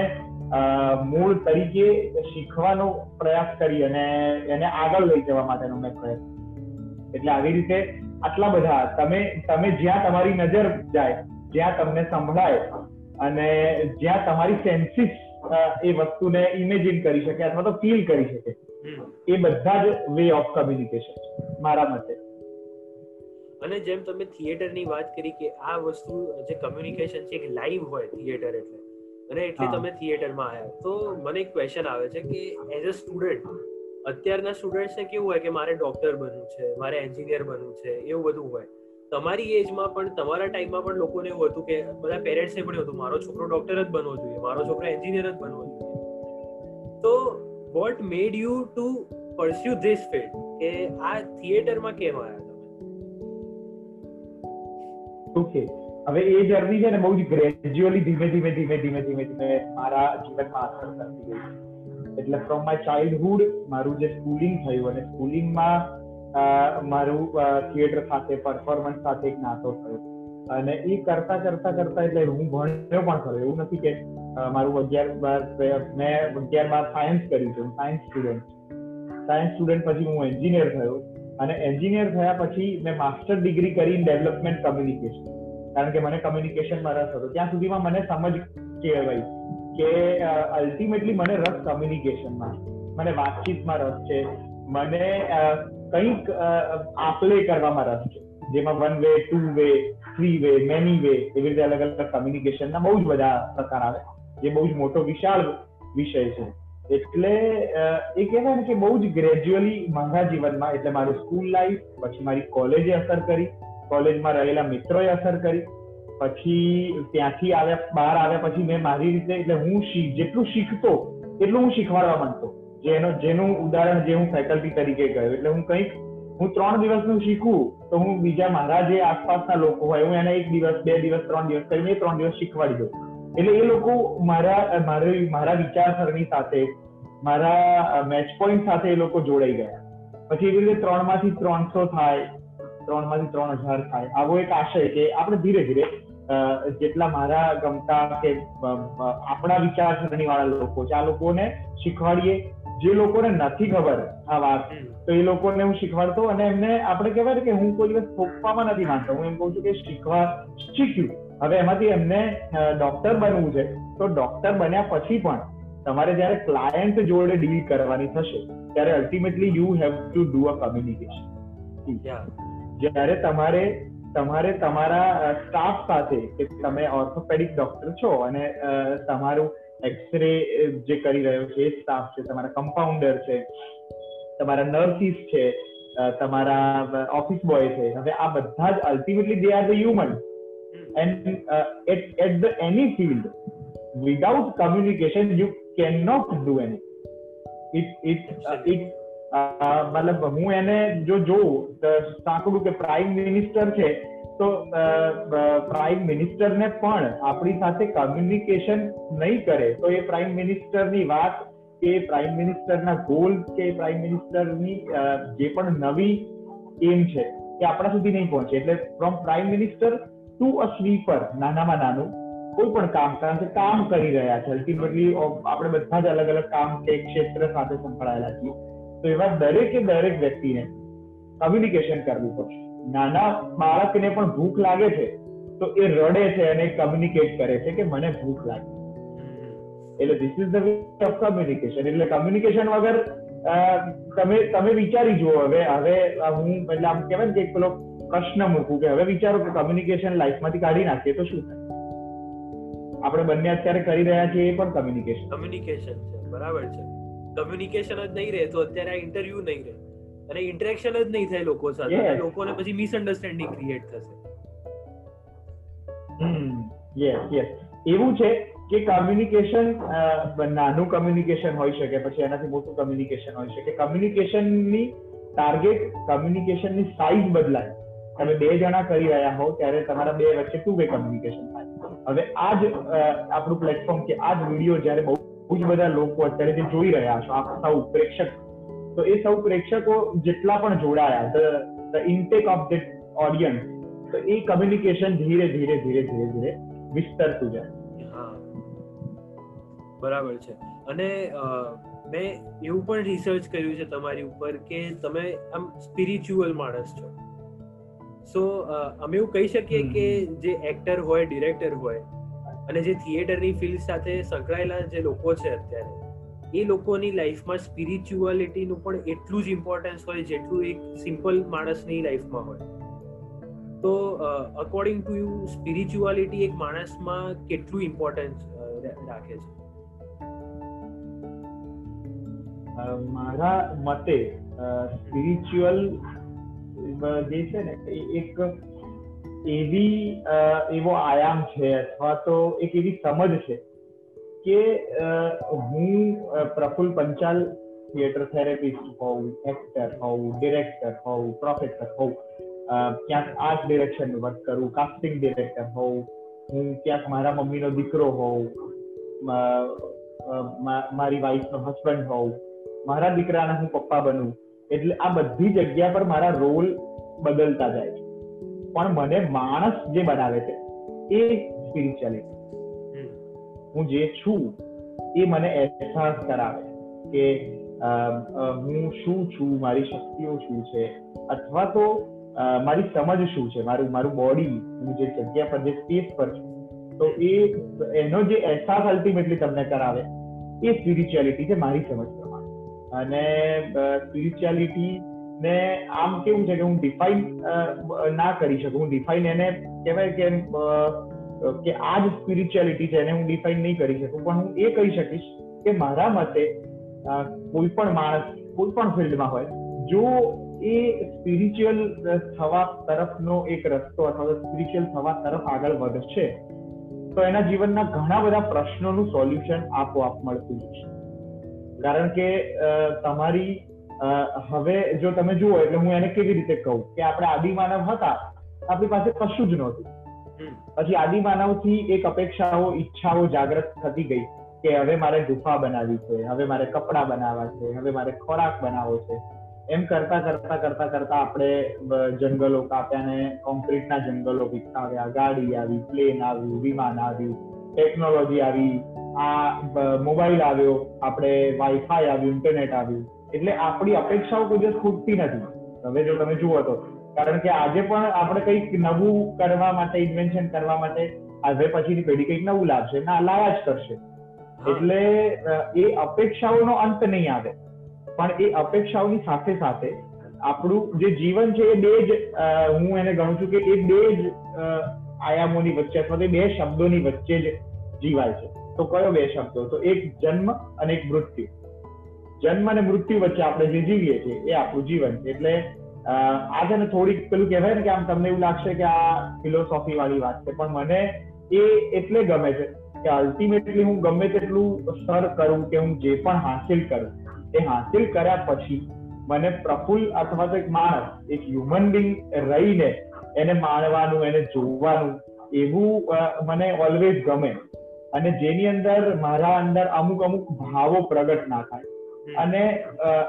મૂળ તરીકે શીખવાનો પ્રયાસ કરી અને એને આગળ લઈ જવા માટેનો મેં પ્રયત્ન એટલે આવી રીતે આટલા બધા, તમે તમે જ્યાં તમારી નજર જાય, જ્યાં તમને સંભળાય અને જ્યાં તમારી સેન્સીસ એ વસ્તુને ઇમેજિન કરી શકે અથવા તો ફીલ કરી શકે, એ બધા જ વે ઓફ કમ્યુનિકેશન મારા મતે. અને જેમ તમે થિયેટરની વાત કરી કે આ વસ્તુ જે કમ્યુનિકેશન છે કે લાઈવ હોય થિયેટર એટલે અને એટલે તમે થિયેટરમાં આવ્યા. તો મને એક ક્વેશ્ચન આવે છે કે એઝ અ સ્ટુડન્ટ અત્યારના સ્ટુડન્ટ્સને કેવું હોય કે મારે ડોક્ટર બનવું છે મારે એન્જિનિયર બનવું છે એવું બધું હોય. તમારી એજમાં પણ તમારા ટાઈમમાં પણ લોકોને એવું હતું કે બધા પેરેન્ટ્સને પણ હતું મારો છોકરો ડોક્ટર જ બનવો જોઈએ મારો છોકરો એન્જિનિયર જ બનવો જોઈએ. તો what made you to pursue this field કે આ થિયેટરમાં કેમ આવ્યા તમે? ઓકે હવે એ જર્ની છે ને બહુ જ ગ્રેજ્યુઅલી ધીમે ધીમે ધીમે ધીમે ધીમે ધીમે મારા જીવનમાં અસર કરતી ગઈ. એટલે ફ્રોમ માય ચાઇલ્ડહુડ મારું જે સ્કૂલિંગ થયું અને સ્કૂલિંગમાં મારું થિયેટર સાથે પરફોર્મન્સ સાથે એક નાતો થયો. અને એ કરતા કરતા કરતા એટલે હું ભણ્યો પણ ખરો. એવું નથી કે મારું અગિયાર બાર મેં અગિયાર બાર સાયન્સ કર્યું છે. હું સાયન્સ સ્ટુડન્ટ સાયન્સ સ્ટુડન્ટ પછી હું એન્જિનિયર થયો. અને એન્જિનિયર થયા પછી મેં માસ્ટર ડિગ્રી કરી ડેવલપમેન્ટ કમ્યુનિકેશન કારણ કે મને કમ્યુનિકેશનમાં રસ હતો. ત્યાં સુધીમાં મને સમજ કહેવાય કે અલ્ટિમેટલી મને રસ કમ્યુનિકેશનમાં મને વાતચીતમાં રસ છે. મને કંઈક આપલે કરવામાં રસ છે. જેમાં one way two way three way many way એવી રીતે અલગ અલગ કમ્યુનિકેશનના બહુ જ બધા પ્રકાર આવે. જે બહુ જ મોટો, વિશાળ વિષય છે. એટલે એ કહેવાય ને કે બહુ જ ગ્રેજ્યુઅલી મારા જીવનમાં, એટલે મારું સ્કૂલ લાઈફ પછી મારી કોલેજે અસર કરી. કોલેજમાં રહેલા મિત્રોએ અસર કરી. પછી ત્યાંથી આવ્યા, બહાર આવ્યા પછી મેં મારી રીતે, એટલે હું જેટલું શીખતો, એટલું હું શીખવાડવા માંગતો. જેનો, જેનું ઉદાહરણ જે હું ફેકલ્ટી તરીકે ગયો. એટલે હું કંઈક, હું ત્રણ દિવસનું શીખું, તો હું બીજા મારા જે આસપાસના લોકો હોય, હું એને એક દિવસ, બે દિવસ, ત્રણ દિવસ કરીને ત્રણ દિવસ શીખવાડી દઉં. એટલે એ લોકો મારા, મારી, મારા વિચારસરણી સાથે, મારા મેચ પોઈન્ટ સાથે એ લોકો જોડાઈ ગયા. પછી એવી રીતે ત્રણમાંથી ત્રણસો થાય ત્રણમાંથી ત્રણ હજાર થાય. આવો એક આશય કે આપણે ધીરે ધીરે જેટલા મારા ગમતા કે આપણા વિચારસરણી વાળા લોકો છે આ લોકોને શીખવાડીએ. જે લોકોને નથી ખબર આ વાત તો એ લોકોને હું શીખવાડતો અને એમને આપણે કહેવાય કે હું કોઈ દિવસ થોપવામાં નથી માનતો હું એમ કહું છું કે શીખવા શીખ્યું. હવે એમાંથી એમને ડોક્ટર બનવું છે. તો ડોક્ટર બન્યા પછી પણ તમારે જ્યારે ક્લાયન્ટ જોડે ડીલ કરવાની થશે ત્યારે ultimately you have to do a communication જ્યારે તમારે તમારે તમારા સ્ટાફ સાથે કે તમે ઓર્થોપેડિક ડોક્ટર છો અને તમારું એક્સરે જે કરી રહ્યો છે એ સ્ટાફ છે તમારા કમ્પાઉન્ડર છે તમારા નર્સિસ છે તમારા ઓફિસ બોય છે હવે આ બધા જ ultimately they are the human and at at the any field without communication you can not do any it it it મતલબ હું એને જો જોઉં સાંકળું કે પ્રાઇમ મિનિસ્ટર છે, તો પ્રાઇમ મિનિસ્ટરને પણ આપણી સાથે કમ્યુનિકેશન નહીં કરે, તો એ પ્રાઇમ મિનિસ્ટરની વાત કે પ્રાઇમ મિનિસ્ટરના ગોલ કે પ્રાઇમ મિનિસ્ટરની જે પણ નવી એમ છે, એ આપણા સુધી નહીં પહોંચે. એટલે from prime minister to a sweeper નાનામાં નાનું, કોઈ પણ કામ, કારણ કે કામ કરી રહ્યા છે. અલ્ટિમેટલી આપણે બધા જ અલગ અલગ કામ કે ક્ષેત્ર સાથે સંકળાયેલા છીએ. તો એવા દરેકે દરેક વ્યક્તિને કમ્યુનિકેશન કરવું પડશે. નાના બાળકને પણ ભૂખ લાગે છે, તો એ રડે છે અને કમ્યુનિકેટ કરે છે કે મને ભૂખ લાગે. એટલે this is the way of communication એટલે કમ્યુનિકેશન વગર તમે તમે વિચારી જુઓ, હવે હવે હું, એટલે આમ કહેવાય કે પેલો પ્રશ્ન મૂકું કે હવે વિચારો કે કમ્યુનિકેશન લાઈફમાંથી કાઢી નાખીએ તો શું થાય? આપણે બંને અત્યારે કરી રહ્યા છીએ એ પણ કમ્યુનિકેશન કમ્યુનિકેશન છે, બરાબર છે. કમ્યુનિકેશન જ નહીં રહે તો અત્યારે આ ઇન્ટરવ્યુ નહીં રહે. અને ઇન્ટરેક્શન જ નહીં થાય લોકો સાથે લોકોને પછી મિસઅન્ડરસ્ટેન્ડિંગ ક્રિએટ થશે. યસ યસ એવું છે કે કમ્યુનિકેશન નાનું કમ્યુનિકેશન હોઈ શકે પછી એનાથી મોટું કમ્યુનિકેશન હોઈ શકે. કમ્યુનિકેશનની ટાર્ગેટ કમ્યુનિકેશનની સાઇઝ બદલાય. તમે બે જણા કરી રહ્યા હો ત્યારે તમારા બે વચ્ચે ટુ વે કમ્યુનિકેશન થાય. હવે આ જ આપણું પ્લેટફોર્મ કે આ જ વીડિયો જ્યારે બહુ જ બધા લોકો અત્યારે જે જોઈ રહ્યા છો આપ સૌ પ્રેક્ષક. તો એ સૌ પ્રેક્ષકો જેટલા પણ જોડાયા the intake of the audience તો એ કમ્યુનિકેશન ધીરે ધીરે ધીરે ધીરે ધીરે વિસ્તરતું જાય. બરાબર છે. અને મેં એવું પણ રિસર્ચ કર્યું છે તમારી ઉપર કે તમે આમ સ્પિરિચ્યુઅલ માણસ છો. સો અમે એવું કહી શકીએ કે જે એક્ટર હોય ડિરેક્ટર હોય અને જે થિયેટરની ફિલ્ડ સાથે સંકળાયેલા જે લોકો છે અત્યારે, એ લોકોની લાઈફમાં સ્પિરિચ્યુઆલિટીનું પણ એટલું જ ઇમ્પોર્ટન્સ હોય જેટલું એક સિમ્પલ માણસની લાઈફમાં હોય. તો અકોર્ડિંગ ટુ યુ સ્પિરિચ્યુઆલિટી એક માણસમાં કેટલું ઇમ્પોર્ટન્સ રાખે છે? મારા મતે સ્પિરિચ્યુઅલ જે છે ને એક એવી એવો આયામ છે અથવા તો એક એવી સમજ છે કે હું પ્રફુલ પંચાલ થિયેટર થેરેપિસ્ટ હોઉં એક્ટર હોઉં ડિરેક્ટર હોઉં પ્રોફેસર હોઉં ક્યાંક આર્ટ ડિરેક્શન વર્ક કરું કાસ્ટિંગ ડિરેક્ટર હોઉં, હું ક્યાંક મારા મમ્મીનો દીકરો હોઉં મારી વાઈફનો હસબન્ડ હોઉં, મારા દીકરાના હું પપ્પા બનું, એટલે આ બધી જગ્યા પર મારા રોલ બદલતા જાય છે. પણ મને માણસ જે બનાવે છે એ સ્પિરિચ્યુઆલિટી હું જે છું એ મને અહેસાસ કરાવે કે હું શું છું મારી શક્તિઓ શું છે? અથવા તો મારી સમજ શું છે? મારું મારું બોડી હું જે જગ્યા પર જે સ્પેસ પર છું તો એ એનો જે અહેસાસ અલ્ટિમેટલી તમને કરાવે એ સ્પિરિચ્યુઆલિટી છે મારી સમજ પ્રમાણે. અને સ્પિરિચ્યુઆલિટી ને આમ કેવું છે કે હું ડિફાઇન ના કરી શકું. હું ડિફાઇન એને કહેવાય કે કે આ જ સ્પિરિચ્યુઆલિટી છે એને હું ડિફાઇન નહીં કરી શકું. પણ હું એ કહી શકીશ કે મારા મતે કોઈ પણ માણસ, કોઈ પણ ફિલ્ડમાં હોય, જો એ સ્પિરિચ્યુઅલ થવા તરફનો એક રસ્તો અથવા તો સ્પિરિચ્યુઅલ થવા તરફ આગળ વધશે, તો એના જીવનના ઘણા બધા પ્રશ્નોનું સોલ્યુશન આપોઆપ મળતું છે કારણ કે તમારી હવે જો તમે જુઓ એટલે હું એને કેવી રીતે કહું કે આપણે આદિમાનવ હતા આપણી પાસે કશું જ નહોતું. પછી આદિમાનવથી એક અપેક્ષાઓ ઈચ્છાઓ જાગૃત થતી ગઈ કે હવે મારે ગુફા બનાવી છે હવે મારે કપડા બનાવવા છે હવે મારે ખોરાક બનાવવો છે. એમ કરતા કરતા કરતા કરતા આપણે જંગલો કાપ્યા ને કોન્ક્રીટના જંગલો વિકસાવ્યા ગાડી આવી પ્લેન આવ્યું વિમાન આવ્યું ટેકનોલોજી આવી આ મોબાઈલ આવ્યો આપણે વાઈફાઈ આવ્યું ઇન્ટરનેટ આવ્યું. એટલે આપણી અપેક્ષાઓ કોઈ દિવસ ખૂટતી નથી. હવે જો તમે જુઓ તો. કારણ કે આજે પણ આપણે કંઈક નવું કરવા માટે ઇન્વેન્શન કરવા માટે હવે પછીની પેઢી કંઈક નવું લાવશે ના લાવા જ કરશે. એટલે એ અપેક્ષાઓનો અંત નહીં આવે. પણ એ અપેક્ષાઓની સાથે સાથે આપણું જે જીવન છે એ બે જ હું એને ગણું છું કે એ બે જ આયામોની વચ્ચે અથવા તો બે શબ્દોની વચ્ચે જ જીવાય છે. તો કયો બે શબ્દો? તો એક જન્મ અને એક મૃત્યુ. જન્મ અને મૃત્યુ વચ્ચે આપણે જે જીવીએ છીએ, એ આપણું જીવન છે. એટલે આ છે ને થોડીક પેલું કહેવાય ને કે આમ તમને એવું લાગશે કે આ ફિલોસોફી વાળી વાત છે. પણ મને એ એટલે ગમે છે કે અલ્ટિમેટલી હું ગમે તેટલું સર કરું કે હું જે પણ હાસિલ કરું, એ હાસિલ કર્યા પછી મને પ્રફુલ્લ અથવા તો એક માણસ, એક હ્યુમન બિંગ રહીને એને માણવાનું, એને જોવાનું, એવું મને ઓલવેઝ ગમે. અને જેની અંદર મારા અંદર અમુક અમુક ભાવો પ્રગટ ના થાય. અને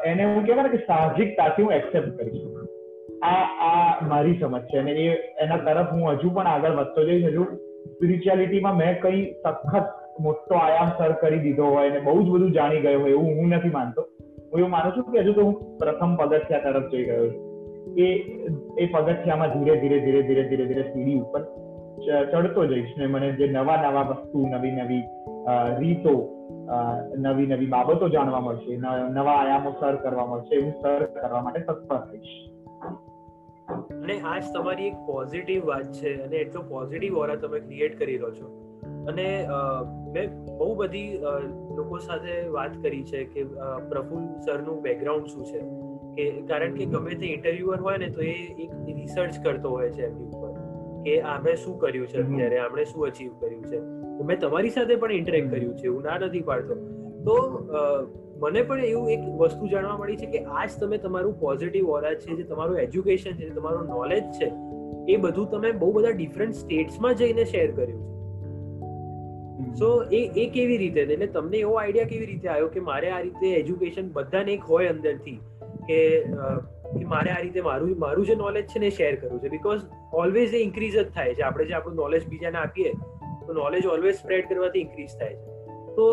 એને હું કહેવાય કે સાહજિકતાથી હું એક્સેપ્ટ કરીશ. આ આ મારી સમજ છે અને એના તરફ હું હજુ પણ આગળ વધતો જઈશ. હજુ સ્પિરિચ્યુઆલિટીમાં મેં કઈ સખત મોટો આયામ સર કરી દીધો હોય અને બહુ જ બધું જાણી ગયો હોય એવું હું નથી માનતો. હું એવું માનું છું કે હજુ તો હું પ્રથમ પગથિયા તરફ જઈ ગયો છું. એ એ પગથિયામાં ધીરે ધીરે ધીરે ધીરે ધીરે ધીરે સીડી ઉપર ચડતો જઈશ ને મને જે નવા નવા વસ્તુ, નવી નવી રીતો નવી નવી બાબતો જાણવા મળશે નવા આયામો સર કરવા મળશે હું સર કરવા માટે તત્પર રહીશ અને આજ તમારી એક પોઝિટિવ વાત છે અને એટલો પોઝિટિવ ઓરા તમે ક્રિએટ કરી રહ્યો છો. અને મેં બહુ બધી લોકો સાથે વાત કરી છે કે પ્રફુલ સરનું બેકગ્રાઉન્ડ શું છે. કે કારણ કે ગમે તે ઇન્ટરવ્યુઅર હોય ને તો એ એક રિસર્ચ કરતો હોય છે એમની ઉપર કે આપણે શું કર્યું છે અત્યારે આપણે શું અચીવ કર્યું છે. મેં તમારી સાથે પણ ઇન્ટરેક્ટ કર્યું છે એવું ના નથી પાડતો. તો મને પણ એવું એક વસ્તુ જાણવા મળી છે કે આજ તમે તમારું પોઝિટિવ ઓરા છે જે તમારું એજ્યુકેશન છે તમારું નોલેજ છે એ બધું તમે બહુ બધા ડિફરન્ટ સ્ટેટ્સમાં જઈને શેર કર્યું છે. સો એ એ કેવી રીતે? એટલે તમને એવો આઈડિયા કેવી રીતે આવ્યો કે મારે આ રીતે એજ્યુકેશન બધાને એક હોય અંદરથી કે કે મારે આ રીતે મારું મારું જે નોલેજ છે ને શેર કરવું છે? બીકોઝ ઓલવેઝ એ ઇન્ક્રીઝ જ થાય છે. આપણે જે આપણું નોલેજ બીજાને આપીએ તો નોલેજ ઓલવેઝ સ્પ્રેડ કરવાથી ઇન્ક્રીઝ થાય છે. તો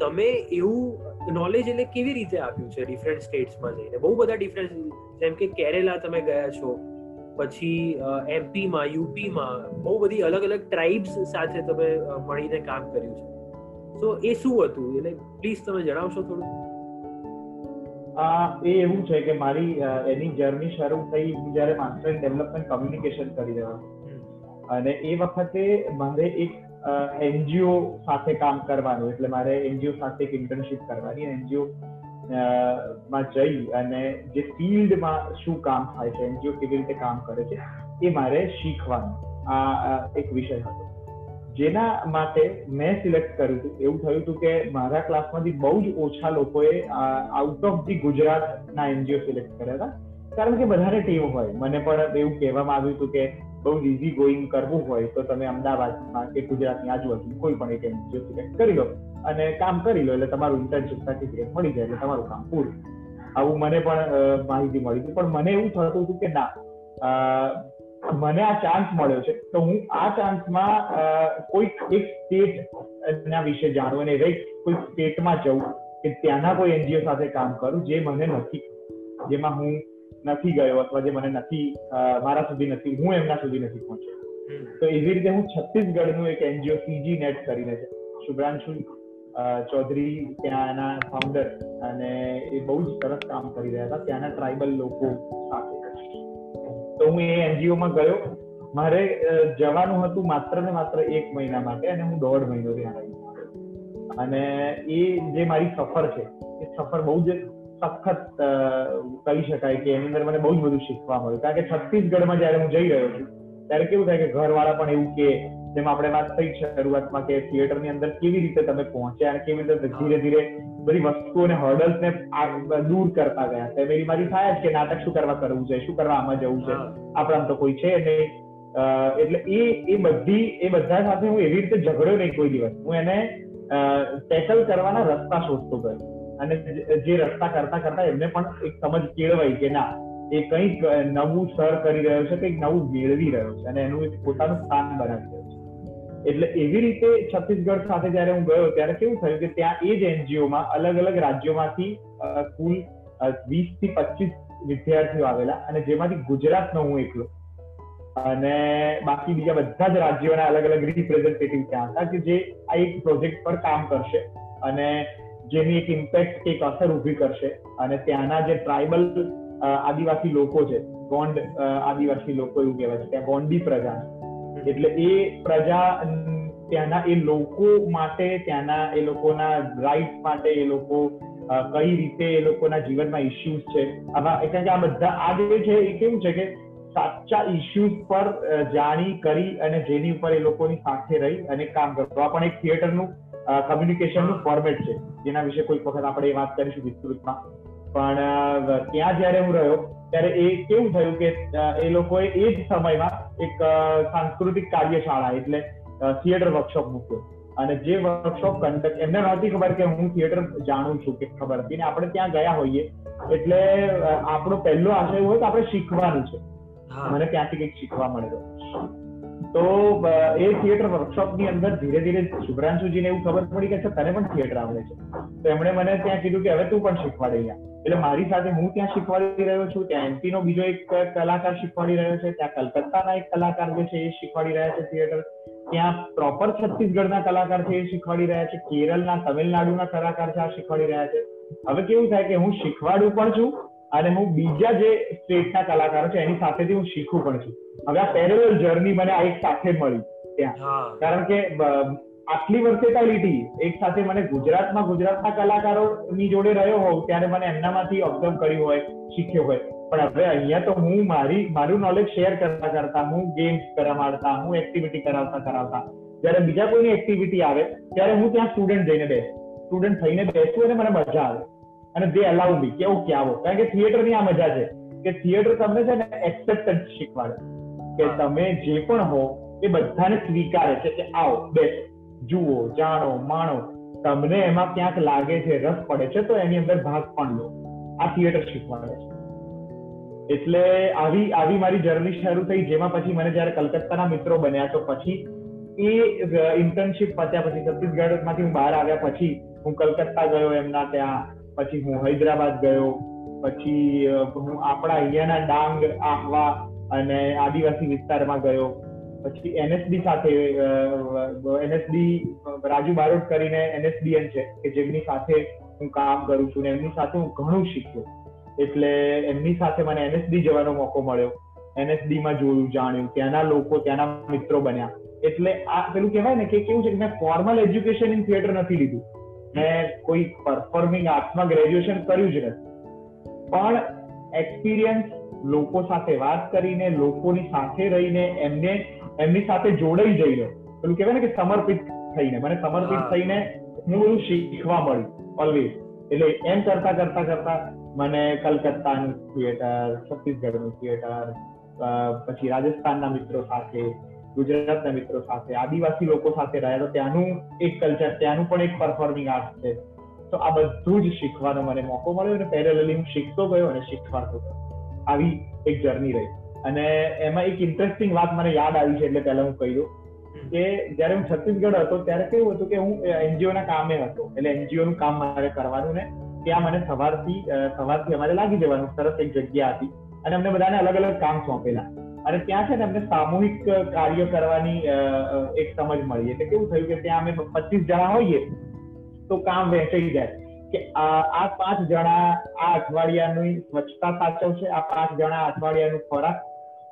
તમે એવું નોલેજ એટલે કેવી રીતે આપ્યું છે ડિફરન્ટ સ્ટેટ્સમાં જઈને? બહુ બધા ડિફરન્ટ જેમ કે કેરેલા તમે ગયા છો, પછી એમપીમાં યુપીમાં બહુ બધી અલગ અલગ ટ્રાઇબ્સ સાથે તમે મળીને કામ કર્યું છે. તો એ શું હતું? એટલે પ્લીઝ તમે જણાવશો થોડું. આ એ એવું છે કે મારી એની જર્ની શરૂ થઈ જ્યારે માસ્ટર ડેવલપમેન્ટ કમ્યુનિકેશન કરી રહ્યો. અને એ વખતે મારે એક એનજીઓ સાથે કામ કરવાનું, એટલે મારે એનજીઓ સાથે એક ઇન્ટર્નશીપ કરવાની એનજીઓ માં જઈ અને જે ફિલ્ડમાં શું કામ થાય છે, એનજીઓ કેવી રીતે કામ કરે છે, એ મારે શીખવાનું. આ એક વિષય હતો. જેના માટે મેં સિલેક્ટ કર્યું હતું. એવું થયું હતું કે મારા ક્લાસમાંથી બહુ જ ઓછા લોકોએ આઉટ ઓફ ધી ગુજરાતના એનજીઓ સિલેક્ટ કર્યા હતા. કારણ કે બધાને ટેવ હોય. મને પણ એવું કહેવામાં આવ્યું હતું કે બહુ ઇઝી ગોઈંગ કરવું હોય તો તમે અમદાવાદમાં કે ગુજરાતની આજુબાજુ કોઈ પણ એક એનજીઓ સિલેક્ટ કરી લો અને કામ કરી લો એટલે તમારું ઇન્ટર્નશીપ સર્ટિફિકેટ મળી જાય એટલે તમારું કામ પૂરું. આવું મને પણ માહિતી મળી હતી. પણ મને એવું થતું હતું કે ના મને આ ચાન્સ મળ્યો છે. તો હું આ ચાન્સમાં કોઈક એક સ્ટેટ ના વિશે જાણું અને કોઈક સ્ટેટમાં જવું કે ત્યાંના કોઈ એનજીઓ સાથે કામ કરું જે મને નથી. જેમાં હું નથી ગયો અથવા જે મને નથી મારા સુધી નથી હું એમના સુધી નથી પહોંચ્યો. તો એવી રીતે હું છત્તીસગઢનું એક એનજીઓ સીજી નેટ કરીને છે. શુભ્રાંશુ ચૌધરી ત્યાંના ફાઉન્ડર અને એ બહુ જ સરસ કામ કરી રહ્યા હતા. ત્યાંના ટ્રાઇબલ લોકો સાથે. તો હું એ એનજીઓમાં ગયો. મારે જવાનું હતું માત્ર ને માત્ર એક મહિના માટે અને હું દોઢ મહિનો ત્યાં રહી અને એ જે મારી સફર છે એ સફર બહુ જ સખત કહી શકાય કે એની અંદર મને બહુ જ બધું શીખવા મળ્યું. કારણ કે છત્તીસગઢમાં જયારે હું જઈ રહ્યો છું ત્યારે કેવું થાય કે ઘરવાળા પણ એવું કે જેમ આપણે વાત થઈ શરૂઆતમાં કે થિયેટરની અંદર કેવી રીતે તમે પહોંચ્યા અને કેવી રીતે ધીરે ધીરે બધી વસ્તુઓને હર્ડલ્સ ને દૂર કરતા ગયા. એવી મારી થાય જ કે નાટક શું કરવા કરવું છે શું કરવા આમાં જવું છે. આપણા તો કોઈ છે નહીં. એટલે એ એ બધી એ બધા સાથે હું એવી રીતે ઝઘડ્યો નહીં કોઈ દિવસ. હું એને ટેકલ કરવાના રસ્તા શોધતો ગયો. અને જે રસ્તા કરતા કરતા એમને પણ એક સમજ કેળવાઈ કે ના, એ કંઈક નવું સર કરી રહ્યો છે, કંઈક નવું મેળવી રહ્યો છે અને એનું એક પોતાનું સ્થાન બનાવી રહ્યો છે. એટલે એવી રીતે છત્તીસગઢ સાથે જયારે હું ગયો ત્યારે કેવું થયું કે ત્યાં એ જ એનજીઓમાં અલગ અલગ રાજ્યોમાંથી કુલ વીસથી પચીસ વિદ્યાર્થીઓ આવેલા અને જેમાંથી ગુજરાતનો હું એકલો. અને બાકી બીજા બધા જ રાજ્યોના અલગ અલગ રિપ્રેઝેન્ટેટિવ ત્યાં હતા કે જે આ એક પ્રોજેક્ટ પર કામ કરશે. અને જેની એક ઇમ્પેક્ટ એક અસર ઊભી કરશે. અને ત્યાંના જે ટ્રાઇબલ આદિવાસી લોકો છે, ગોંડ આદિવાસી લોકો એવું કહેવાય છે, ત્યાં ગોંડી પ્રજા એટલે એ પ્રજા ત્યાંના એ લોકો માટે, ત્યાંના એ લોકોના રાઈટ માટે એ લોકો કઈ રીતે એ લોકોના જીવનમાં ઇસ્યુઝ છે. આમાં કારણ કે આ બધા, આ જે છે એ કેવું છે કે સાચા ઇસ્યુઝ પર જાણી, કરી અને જેની ઉપર એ લોકોની સાથે રહી અને કામ કરતો આ પણ એક થિયેટરનું કમ્યુનિકેશનનું ફોર્મેટ છે. જેના વિશે કોઈક વખત આપણે વાત કરીશું વિસ્તૃતમાં. પણ ત્યાં જયારે હું રહ્યો ત્યારે એ કેવું થયું કે એ લોકોએ એ જ સમયમાં એક સાંસ્કૃતિક કાર્યશાળા એટલે થિયેટર વર્કશોપ મૂક્યો. અને જે વર્કશોપ કન્ડક્ટ એમને નહોતી ખબર કે હું થિયેટર જાણું છું કે ખબર. હતી ને આપણે ત્યાં ગયા હોઈએ. એટલે આપણો પહેલો આશય હોય તો આપણે શીખવાનું છે. મને ત્યાંથી કંઈક શીખવા મળેલો તો એ થિયેટર વર્કશોપની અંદર ધીરે ધીરે શુભ્રાંશુજીને એવું ખબર પડી કે તને પણ થિયેટર આવડે છે. તો એમણે મને ત્યાં કીધું કે હવે તું પણ શીખવાડે અહીંયા એટલે મારી સાથે હું ત્યાં શીખવાડી રહ્યો છું, ત્યાં એમપી નો બીજો એક કલાકાર શીખવાડી રહ્યો છે, ત્યાં કલકત્તાના એક કલાકાર જે છે એ શીખવાડી રહ્યા છે થિયેટર ત્યાં પ્રોપર છત્તીસગઢના કલાકાર છે એ શીખવાડી રહ્યા છે, કેરળના તમિલનાડુના કલાકાર છે આ શીખવાડી રહ્યા છે. હવે કેવું થાય કે હું શીખવાડું પણ છું અને હું બીજા જે સ્ટેટના કલાકારો છે એની સાથેથી હું શીખું પણ છું. હવે આ પેરેલલ જર્ની મને આ એક સાથે મળી ત્યાં. કારણ કે આટલી વર્સેટાલિટી એક સાથે મને ગુજરાતમાં ગુજરાતના કલાકારોની જોડે રહ્યો હોઉં ત્યારે મને એમનામાંથી ઓબ્ઝર્વ કર્યું હોય શીખ્યો હોય. પણ હવે અહીંયા તો હું મારી મારું નોલેજ શેર કરતા કરતા હું ગેમ્સ રમાડતા હું એક્ટિવિટી કરાવતા કરાવતા. જ્યારે બીજા કોઈની એક્ટિવિટી આવે ત્યારે હું ત્યાં સ્ટુડન્ટ જઈને બેસ. સ્ટુડન્ટ થઈને બેસું અને મને મજા આવે. અને દે અલાઉ મી કે ઓકે આવો. કારણ કે થિયેટરની આ મજા છે કે થિયેટર તમને છે ને એક્સેપ્ટન્સ શીખવાડે. કે તમે જે પણ હો એ બધાને સ્વીકારે છે કે આવો બેસો જુઓ જાણો માણો. તમને એમાં ક્યાંક લાગે છે રસ પડે છે તો એની અંદર ભાગ પણ લો. આ થિયેટર શીખવાડે છે. એટલે આવી આવી મારી જર્ની શરૂ થઈ જેમાં પછી મને જયારે કલકત્તાના મિત્રો બન્યા તો પછી એ ઇન્ટર્નશિપ પત્યા પછી છત્તીસગઢમાંથી હું બહાર આવ્યા પછી હું કલકત્તા ગયો એમના ત્યાં. પછી હું હૈદરાબાદ ગયો, પછી હું આપણા અહીંયાના ડાંગ, આહવા અને આદિવાસી વિસ્તારમાં ગયો. પછી એનએસડી સાથે એનએસબી રાજુ બારોટ કરીને એનએસબીએન છે, કે જેમની સાથે હું કામ કરું છું ને એમની સાથે હું ઘણું શીખ્યો. એટલે એમની સાથે મને એનએસબી જવાનો મોકો મળ્યો. એનએસડી માં જોયું, જાણ્યું. ત્યાંના લોકો, ત્યાંના મિત્રો બન્યા. એટલે આ પેલું કહેવાય ને કે કેવું છે કે મેં ફોર્મલ એજ્યુકેશન ઇન થિયેટર નથી લીધું. મેં કોઈ પરફોર્મિંગ આર્ટમાં ગ્રેજ્યુએશન કર્યું જ નથી. પણ એક્સપિરિયન્સ લોકો સાથે વાત કરીને લોકોની સાથે રહીને એમને એમની સાથે જોડાઈ જઈને પેલું કહેવાય ને કે સમર્પિત થઈને મને સમર્પિત થઈને હું બધું શીખવા મળ્યું ઓલવેઝ એટલે એમ કરતા કરતા કરતા મને કલકત્તાનું થિયેટર છત્તીસગઢનું થિયેટર પછી રાજસ્થાનના મિત્રો સાથે ગુજરાતના મિત્રો સાથે, આદિવાસી લોકો સાથે રહ્યા, તો ત્યાંનું એક કલ્ચર ત્યાંનું પણ એક પરફોર્મિંગ આર્ટ છે. તો આ બધું જ શીખવાનો મને મોકો મળ્યો અને પેરેલલી હું શીખતો ગયો અને શીખવાડતો ગયો. આવી એક જર્ની રહી. અને એમાં એક ઇન્ટરેસ્ટિંગ વાત મને યાદ આવી છે, એટલે પહેલા હું કહી દઉં કે જ્યારે હું છત્તીસગઢ હતો, ત્યારે કેવું હતું કે હું એનજીઓ ના કામે હતો. એટલે એનજીઓ નું કામ મારે કરવાનું ને ત્યાં મને સવારથી સવારથી અમારે લાગી જવાનું, સરસ એક જગ્યા હતી. અને અમને બધાને અલગ અલગ કામ સોંપેલા. અને ત્યાં છે ને અમને સામૂહિક કાર્ય કરવાની એક સમજ મળી. એટલે કેવું થયું કે ત્યાં અમે પચીસ જણા હોઈએ, તો કામ વહેંચાઈ જાય. કે આ પાંચ જણા આ અઠવાડિયાની સ્વચ્છતા સાચવશે, આ પાંચ જણા અઠવાડિયાનું ખોરાક,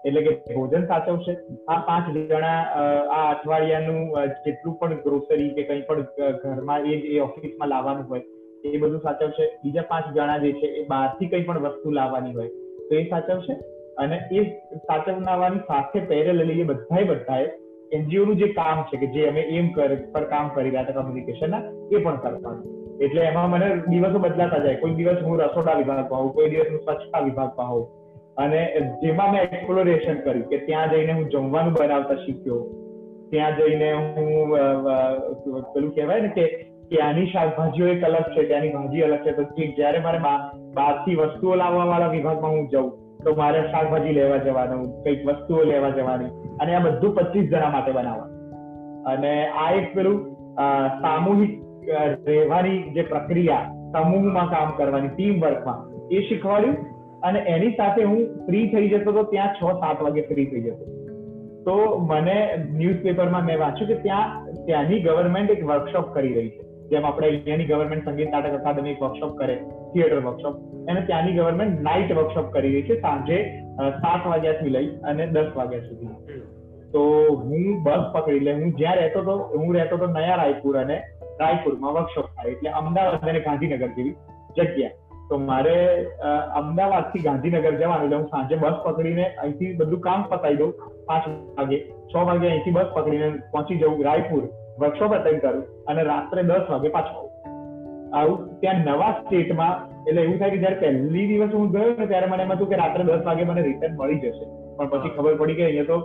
એટલે કે ભોજન સાચવશે, આ પાંચ જણા આ અઠવાડિયાનું જેટલું પણ ગ્રોસરી કે કંઈ પણ ઘરમાં એ એ ઓફિસમાં લાવવાનું હોય, એ બધું સાચવશે. બીજા પાંચ જણા જે છે, એ બહારથી કંઈ પણ વસ્તુ લાવવાની હોય, તો એ સાચવશે. અને એ સાચવનાવાની સાથે પેરેલલી એ બધાએ બધાએ એનજીઓ નું જે કામ છે કે જે અમે એમ પર કામ કરી રહ્યા હતા કમ્યુનિકેશનના એ પણ કરવાનું. એટલે એમાં મને દિવસો બદલાતા જાય. કોઈ દિવસ હું રસોડા વિભાગમાં હોઉં, કોઈ દિવસ હું સ્વચ્છતા વિભાગમાં હોઉં. અને જેમાં મેં એક્સપ્લોરેશન કર્યું કે ત્યાં જઈને હું જમવાનું બનાવતા શીખ્યો. ત્યાં જઈને હું પેલું કહેવાય ને કે ત્યાંની શાકભાજીઓ એક અલગ છે, ત્યાંની ભાજી અલગ છે. તો જ્યારે મારે બહારથી વસ્તુઓ લાવવા વાળા વિભાગમાં હું જઉં તો મારે શાકભાજી લેવા જવાનું, કંઈક વસ્તુઓ લેવા જવાની અને આ બધું પચીસ જણા માટે બનાવવાનું. અને આ એક પેલું સામૂહિક રહેવાની જે પ્રક્રિયા, સમૂહમાં કામ કરવાની ટીમ વર્કમાં એ શીખવાડ્યું અને એની સાથે હું ફ્રી થઈ જતો તો ત્યાં છ સાત વાગે ફ્રી થઈ જતો. તો મને ન્યૂઝપેપરમાં મેં વાંચ્યું કે ત્યાં, ત્યાંની ગવર્મેન્ટ એક વર્કશોપ કરી રહી છે. જેમ આપણે અહીંયાની ગવર્મેન્ટ સંગીત નાટક અકાદમી એક વર્કશોપ કરે થિયેટર વર્કશોપ અને ત્યાંની ગવર્મેન્ટ નાઇટ વર્કશોપ કરી રહી છે, સાંજે સાત વાગ્યાથી લઈ અને દસ વાગ્યા સુધી. તો હું બસ પકડી લે, હું જ્યાં રહેતો હતો હું રહેતો હતો નયા રાયપુર અને રાયપુરમાં વર્કશોપ થાય, એટલે અમદાવાદ અને ગાંધીનગર જેવી જગ્યા. તો મારે અમદાવાદથી ગાંધીનગર જવાનું, એટલે હું સાંજે બસ પકડીને અહીંથી બધું કામ પતાવી દઉં, પાંચ વાગે, છ વાગે અહીંથી બસ પકડીને પહોંચી જવું રાયપુર વર્કશોપ અટેન્ડ કરું અને રાત્રે દસ વાગે પાછો આવું ત્યાં નવા સ્ટેટમાં એટલે એવું થાય કે જયારે પહેલી દિવસ હું ગયો ને ત્યારે મને એમ હતું કે રાત્રે દસ વાગે મને રિટર્ન મળી જશે. પણ પછી ખબર પડી કે અહીંયા તો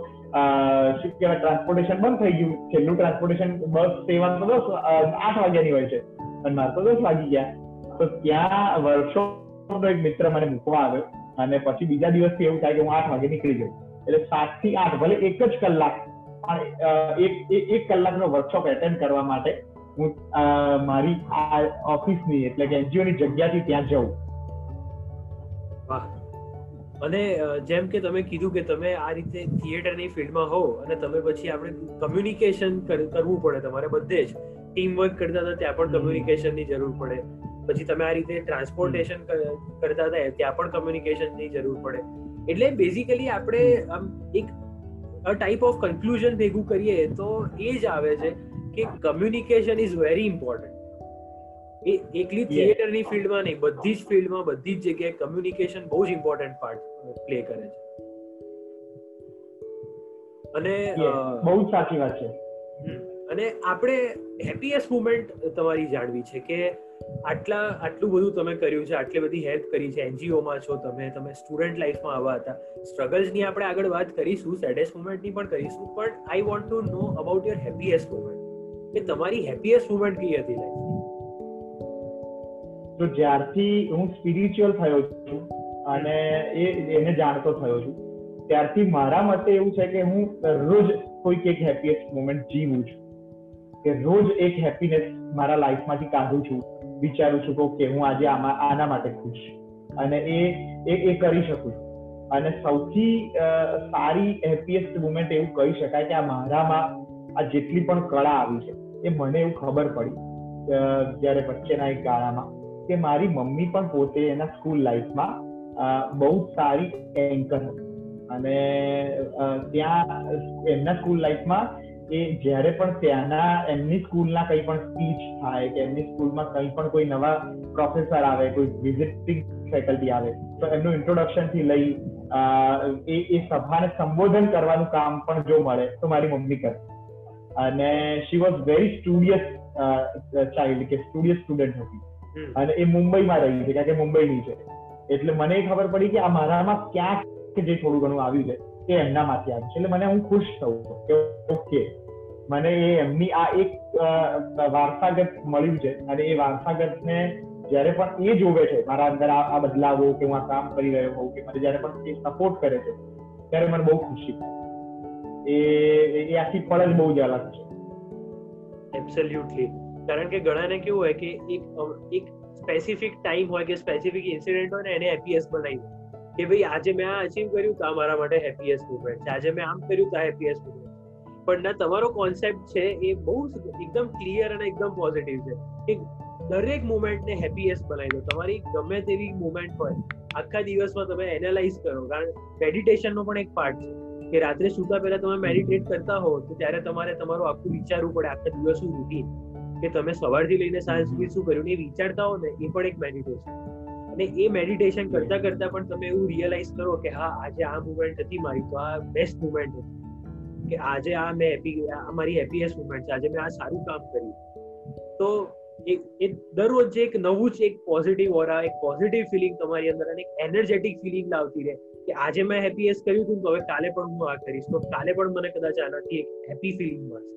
શું કહેવાય ટ્રાન્સપોર્ટેશન બંધ થઈ ગયું. છેલ્લું ટ્રાન્સપોર્ટેશન બસ સેવા તો દસ આઠ વાગ્યાની હોય છે. અને મારે તો દસ વાગી ગયા. તો ત્યાં વર્કશોપ એક મિત્ર મને મૂકવા આવ્યો અને પછી બીજા દિવસથી એવું થાય કે હું આઠ વાગે નીકળી જાઉં એટલે સાતથી આઠ ભલે એક જ કલાક એક એક કલાકનો વર્કશોપ એટેન્ડ કરવા માટે હું મારી ઓફિસની એટલે કે એનજીઓની જગ્યાથી ત્યાં જઉં. અને જેમ કે તમે કીધું કે તમે આ રીતે થિયેટરની ફિલ્ડમાં હો અને તમે પછી આપણે કમ્યુનિકેશન કરવું પડે તમારે બધે જ. ટીમ વર્ક કરતા હતા ત્યાં પણ કમ્યુનિકેશનની જરૂર પડે. પછી તમે આ રીતે ટ્રાન્સપોર્ટેશન કરતા હતા ત્યાં પણ કમ્યુનિકેશનની જરૂર પડે. એટલે બેઝિકલી આપણે આમ એક ટાઈપ ઓફ કન્ક્લુઝન ભેગું કરીએ તો એ જ આવે છે. કે કમ્યુનિકેશન ઇઝ વેરી ઇમ્પોર્ટન્ટ એ એકલી થિયેટરની ફિલ્ડમાં નહીં બધી જ ફિલ્ડમાં બધી જ જગ્યાએ કમ્યુનિકેશન બહુ જ ઇમ્પોર્ટન્ટ પાર્ટ પ્લે કરે છે. અને બહુ સાચી વાત છે. અને આપણે હેપીએસ્ટ મુમેન્ટ તમારી જાણવી છે કે આટલા આટલું બધું તમે કર્યું છે આટલી બધી હેલ્પ કરી છે એનજીઓમાં છો તમે તમે સ્ટુડન્ટ લાઈફમાં આવા હતા. સ્ટ્રગલ્સની આપણે આગળ વાત કરીશું સેડેસ્ટ મુમેન્ટની પણ કરીશું પણ I want to know about your happiest moment કે તમારી હેપીએસ્ટ મુમેન્ટ કઈ હતી લાઈફ તો જ્યારથી હું સ્પિરિચ્યુઅલ થયો છું અને એ એને જાણતો થયો છું, ત્યારથી મારા મતે એવું છે કે હું રોજ કોઈક એક હેપીએસ્ટ મુમેન્ટ જીવું છું. કે રોજ એક હેપીનેસ મારા લાઈફમાંથી કાઢું છું, વિચારું છું કે હું આજે આમાં, આના માટે ખુશ અને એ એ કરી શકું છું. અને સૌથી સારી હેપીએસ્ટ મુમેન્ટ એવું કહી શકાય કે આ મારામાં આ જેટલી પણ કળા આવી છે. એ મને એવું ખબર પડી જ્યારે વચ્ચેના એક ગાળામાં, કે મારી મમ્મી પણ પોતે એના સ્કૂલ લાઈફમાં બહુ સારી એન્કર હતી. અને ત્યાં એમના સ્કૂલ લાઈફમાં એ જ્યારે પણ ત્યાંના એમની સ્કૂલના કંઈ પણ સ્પીચ થાય કે એમની સ્કૂલમાં કંઈ પણ કોઈ નવા પ્રોફેસર આવે, કોઈ વિઝિટિંગ ફેકલ્ટી આવે, તો એમનું ઇન્ટ્રોડક્શનથી લઈ એ એ સભાને સંબોધન કરવાનું કામ પણ જો મળે, તો મારી મમ્મી કરે. અને she was very studious child કે સ્ટુડિયસ સ્ટુડન્ટ હતી. અને એ મુંબઈમાં રહી છે કારણ કે મુંબઈની છે. એટલે મને ખબર પડી કે આ મારામાં ક્યાંક જે થોડું ઘણું આવ્યું છે એ એમનામાંથી આવ્યું છે. એટલે મને હું ખુશ થઉં કે ઓકે. મને એ એમની આ એક વારસાગત મળ્યું છે અને એ વારસાગતને જ્યારે પણ એ જોવે છે મારા અંદર આ બદલાવો કે હું આ કામ કરી રહ્યો હોઉં કે મને જ્યારે પણ એ સપોર્ટ કરે છે ત્યારે મને બહુ ખુશી. એ એ આખી પળ જ બહુ જ અલગ છે એબ્સોલ્યુટલી કારણ કે ઘણાને કેવું હોય કે એક એક સ્પેસિફિક ટાઈમ હોય કે સ્પેસિફિક ઇન્સિડન્ટ હોય ને એને હેપીએસ્ટ બનાવી કે ભાઈ આજે મેં આ અચીવ કર્યું તો મારા માટે હેપીએસ્ટ મુમેન્ટ છે. આજે મેં આમ કર્યું તો આ હેપીએસ્ટ મુમેન્ટ પણ ના, તમારો કોન્સેપ્ટ છે એ બહુ એકદમ ક્લિયર અને એકદમ પોઝિટિવ છે. કે દરેક મુમેન્ટને હેપીએસ્ટ બનાવી દો. તમારી ગમે તેવી મુમેન્ટ હોય, આખા દિવસમાં તમે એનાલાઇઝ કરો. કારણ મેડિટેશનનો પણ એક પાર્ટ છે. કે રાત્રે સૂતા પહેલા તમે મેડિટેટ કરતા હો તો ત્યારે તમારે તમારું આખું વિચારવું પડે, આખા દિવસનું રૂટીન કે તમે સવારથી લઈને સાંજ સુધી શું કર્યું એ વિચારતા હો ને, એ પણ એક મેડિટેશન અને એ મેડિટેશન કરતા કરતા પણ તમે એવું રિયલાઇઝ કરો કે હા, આજે આ મુમેન્ટ હતી, મારી તો આ બેસ્ટ મુમેન્ટ હતી. કે આજે આ મેં હેપી આ મારી હેપીએસ્ટ મુમેન્ટ છે, આજે મેં આ સારું કામ કર્યું. તો એ દરરોજ એક નવું જ એક પોઝિટિવ ઓરા એક પોઝિટિવ ફિલિંગ તમારી અંદર અને એક એનર્જેટિક ફિલિંગ લાવતી રહે. કે આજે મેં હેપીએસ કર્યું હતું તો હવે કાલે પણ હું આ કરીશ. તો કાલે પણ મને કદાચ આનાથી એક હેપી ફિલિંગ મળશે.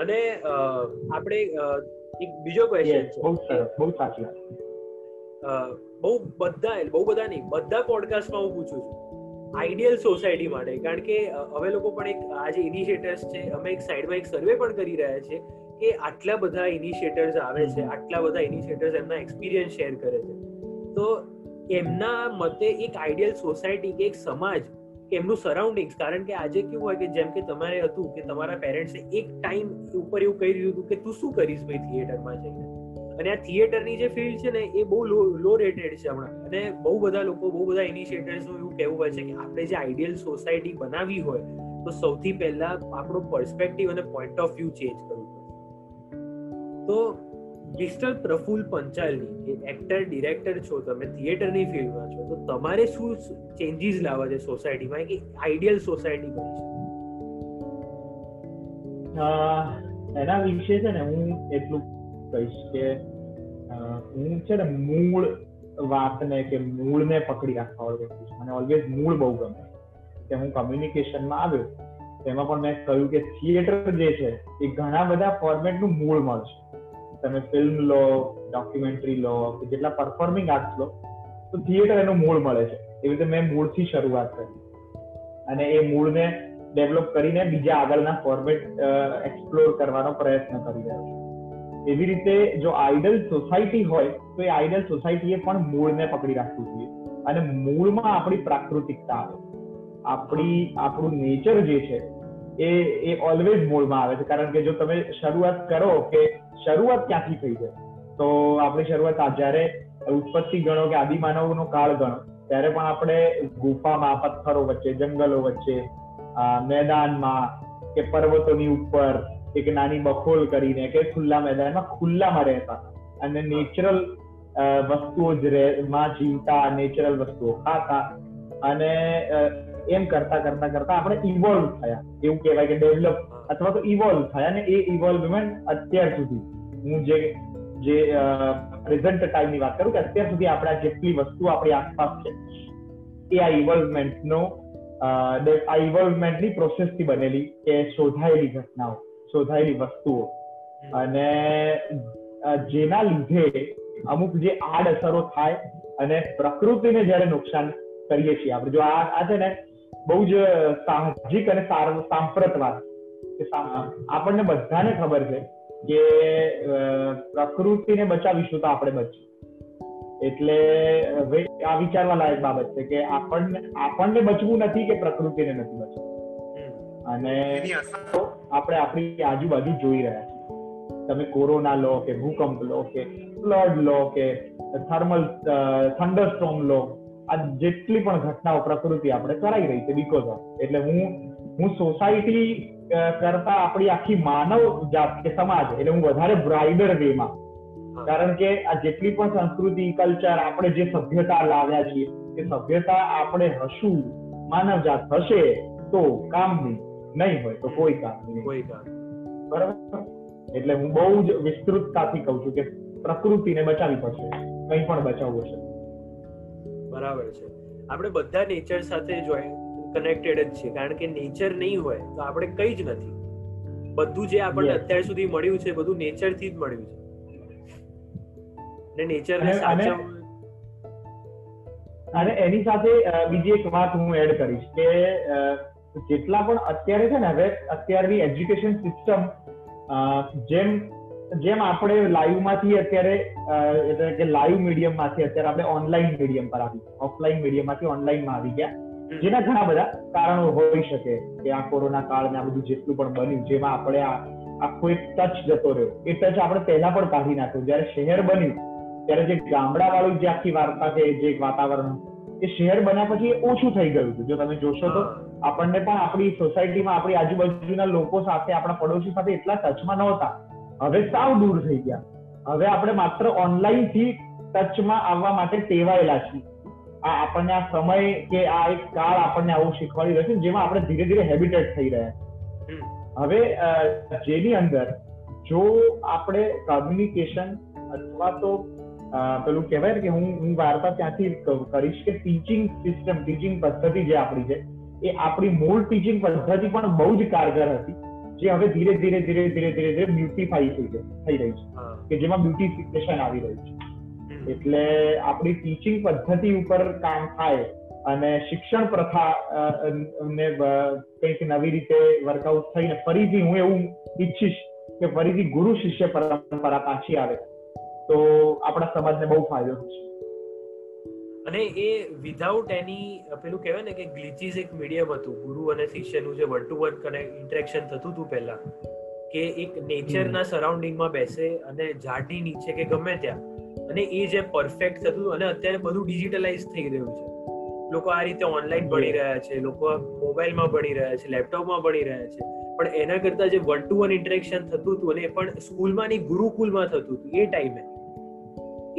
અને આપણે એક બીજો ક્વેશ્ચન છે. બહુ સરસ બહુ સાચી બહુ બધા બહુ બધા નહીં બધા પોડકાસ્ટમાં હું પૂછું છું. આઈડિયલ સોસાયટી માટે કારણ કે હવે લોકો પણ એક આજે ઇનિશિયેટર્સ છે અમે એક સાઈડમાં એક સર્વે પણ કરી રહ્યા છે કે આટલા બધા ઇનિશિયેટર્સ આવે છે આટલા બધા ઇનિશિયેટર્સ એમના એક્સપિરિયન્સ શેર કરે છે. તો એમના મતે એક આઈડિયલ સોસાયટી કે એક સમાજ એમનું સરાઉન્ડિંગ્સ કારણ કે આજે કેવું હોય કે જેમ કે તમારે હતું કે તમારા પેરેન્ટ્સે એક ટાઈમ ઉપર એવું કહી દીધું કે તું શું કરીશ ભાઈ થિયેટરમાં જઈને? અને આ થિયેટરની જે ફિલ્ડ છે ને એ બહુ લો લો રેટેડ છે હમણાં. અને બહુ બધા લોકો, બહુ બધા ઇનિશિયેટર્સનું એવું કહેવું હોય છે કે આપણે જે આઈડિયલ સોસાયટી બનાવી હોય, તો સૌથી પહેલા આપણો પર્સપેક્ટિવ અને પોઈન્ટ ઓફ વ્યૂ ચેન્જ કરવું તો મિસ્ટર પ્રફુલ પંચાલની, કે એક્ટર ડિરેક્ટર છો તમે થિયેટરની ફિલ્ડમાં છો, તો તમારે શું ચેન્જીસ લાવવા છે સોસાયટીમાં કે આઈડિયલ સોસાયટી બની છે? એના વિશે છે ને હું એટલું કહીશ કે હું છે ને મૂળ વાતને કે મૂળને પકડી રાખવા વાળો મને ઓલવેઝ મૂળ બહુ ગમે કે હું કમ્યુનિકેશનમાં આવ્યો, તેમાં પણ મેં કહ્યું કે થિયેટર જે છે, એ ઘણા બધા ફોર્મેટનું મૂળ મળશે તમે ફિલ્મ લો ડોક્યુમેન્ટરી લો, કે જેટલા પરફોર્મિંગ આર્ટ્સ લો, તો થિયેટર એનું મૂળ મળે છે. એવી રીતે મેં મૂળથી શરૂઆત કરી. અને એ મૂળને ડેવલપ કરીને બીજા આગળના ફોર્મેટ એક્સપ્લોર કરવાનો પ્રયત્ન કરી રહ્યો છું. એવી રીતે જો આઈડલ સોસાયટી હોય, તો એ આઈડલ સોસાયટીએ પણ મૂળને પકડી રાખવું જોઈએ. અને મૂળમાં આપણી પ્રાકૃતિકતા આવે. આપણી, આપણું નેચર જે છે, એ એ ઓલવેઝ મૂળમાં આવે છે. કારણ કે જો તમે શરૂઆત કરો કે શરૂઆત ક્યાંથી થઈ છે? તો આપણે શરૂઆત જ્યારે ઉત્પત્તિ ગણો કે આદિમાનવનો કાળ ગણો, ત્યારે પણ આપણે ગુફામાં, પથ્થરો વચ્ચે, જંગલો વચ્ચે મેદાનમાં કે પર્વતોની ઉપર એક નાની બખોલ કરીને કે ખુલ્લા મેદાનમાં ખુલ્લામાં રહેતા અને નેચરલ વસ્તુઓ જ માં જીવતા નેચરલ વસ્તુઓ ખાતા અને એમ કરતા કરતા કરતા આપણે ઇવોલ્વ થયા. એવું કહેવાય કે ડેવલપ અથવા તો ઇવોલ્વ થયા અને એ ઇવોલ્વમેન્ટ અત્યાર સુધી હું જે જે પ્રેઝન્ટ ટાઈમની વાત કરું કે અત્યાર સુધી આપણા જેટલી વસ્તુ આપણી આસપાસ છે, એ આ ઇવોલ્વમેન્ટનો આ ઇવોલ્વમેન્ટની પ્રોસેસથી બનેલી કે શોધાયેલી ઘટનાઓ, શોધાયેલી વસ્તુઓ. અને જેના લીધે અમુક જે આડઅસરો થાય અને પ્રકૃતિને જ્યારે નુકસાન કરીએ છીએ આપણે. જો આ આ છે ને બહુ જ સાહજિક અને સાંપ્રત વાત આપણને બધાને ખબર છે કે પ્રકૃતિને બચાવીશું તો આપણે બચીશું. એટલે આ વિચારવા લાયક બાબત છે કે આપણને આપણને બચવું નથી કે પ્રકૃતિને નથી બચવું. અને આપણે આપણી આજુબાજુ જોઈ રહ્યા છીએ. તમે કોરોના લો કે ભૂકંપ લો કે ફ્લડ લો કે થર્મલ થંડરસ્ટોમ લો આ જેટલી પણ ઘટનાઓ પ્રકૃતિ આપણે કરાઈ રહી છે બીકોઝ ઓફ એટલે હું હું સોસાયટી કરતા આપણી આખી માનવ જાત કે સમાજ એટલે હું વધારે બ્રાઇડર વેમાં કારણ કે આ જેટલી પણ સંસ્કૃતિ કલ્ચર આપણે જે સભ્યતા લાવ્યા છીએ એ સભ્યતા આપણે હશું માનવ જાત હશે તો કામની નહીં હોય તો કોઈ કામ નહીં. કોઈ કામ બરાબર? એટલે હું બહુ જ વિસ્તૃતતાથી કહું છું કે પ્રકૃતિને બચાવી પડશે કંઈ પણ બચાવવું હશે. બરાબર છે. આપણે બધા નેચર સાથે જોઈ કનેક્ટેડ જ છે. કારણ કે નેચર નહીં હોય તો આપણે કઈ જ નથી. બધું જે આપણને અત્યાર સુધી મળ્યું છે બધું નેચરથી જ મળ્યું છે. ને નેચર ને અને એની સાથે બીજી એક વાત હું એડ કરીશ કે જેટલા પણ અત્યારે છે ને હવે અત્યારની એજ્યુકેશન સિસ્ટમ જેમ જેમ આપણે લાઈવમાંથી અત્યારે એટલે કે લાઈવ મીડિયમમાંથી અત્યારે આપણે ઓનલાઈન મીડિયમ પર આવી ઓફલાઈન મીડિયમમાંથી ઓનલાઈનમાં આવી ગયા. જેના ઘણા બધા કારણો હોઈ શકે કે આ કોરોના કાળ આ બધું જેટલું પણ બન્યું, જેમાં આપણે આ આખો એક ટચ જતો રહ્યો. એ ટચ આપણે પહેલા પણ કાઢી નાખ્યો. જયારે શહેર બન્યું, ત્યારે જે ગામડા વાળું જે આખી વાર્તા છે જે વાતાવરણ એ શહેર બન્યા પછી ઓછું થઈ ગયું હતું. જો તમે જોશો તો આપણને પણ આપણી સોસાયટીમાં, આપણી આજુબાજુના લોકો સાથે, આપણા પડોશી સાથે એટલા ટચમાં નહોતા. હવે સાવ દૂર થઈ ગયા. હવે આપણે માત્ર ઓનલાઈનથી ટચમાં આવવા માટે ટેવાયેલા છીએ. આ આપણને આ સમય કે આ એક કાળ આપણને આવું શીખવાડી રહ્યો છે જેમાં આપણે ધીરે ધીરે હેબિટેટ થઈ રહ્યા હવે જેની અંદર જો આપણે કોમ્યુનિકેશન અથવા તો પેલું કહેવાય કે હું હું વાર્તા ત્યાંથી કરીશ કે ટીચિંગ સિસ્ટમ ટીચિંગ પદ્ધતિ જે આપણી છે એ આપણી મૂળ ટીચિંગ પદ્ધતિ પણ બહુ જ કારગર હતી જે હવે ધીરે ધીરે ધીરે ધીરે ધીરે ધીરે બ્યુટીફાઈ થઈ થઈ રહી છે. કે જેમાં બ્યુટીફિકેશન આવી રહ્યું છે. એટલે આપણી ટીચિંગ પદ્ધતિ ઉપર કામ થાય અને શિક્ષણ પ્રથા ને કંઈક નવી રીતે વર્કઆઉટ થઈને ફરીથી હું એવું ઈચ્છીશ કે ફરીથી ગુરુ શિષ્ય પરંપરા પાછી આવે. તો આપણા સમાજને બહુ ફાયદો થશે. અને એ વિધાઉટ એની પેલું કહેવાય ને કે ગ્લિચીસ એક મીડિયમ હતું. ગુરુ અને શિષ્યનું જે વન ટુ વન કને ઇન્ટરેક્શન થતું હતું પહેલા કે એક નેચરના સરાઉન્ડિંગમાં બેસે અને ઝાડની નીચે કે ગમે ત્યાં અને એ જે પરફેક્ટ થતું અને અત્યારે બધું ડિજિટલાઇઝ થઈ રહ્યું છે. લોકો આ રીતે ઓનલાઈન ભણી રહ્યા છે લોકો મોબાઈલમાં ભણી રહ્યા છે લેપટોપમાં ભણી રહ્યા છે. પણ એના કરતા જે વન ટુ વન ઇન્ટરેક્શન થતું હતું અને એ પણ સ્કૂલમાં નહીં ગુરુકુલમાં થતું હતું એ ટાઈમે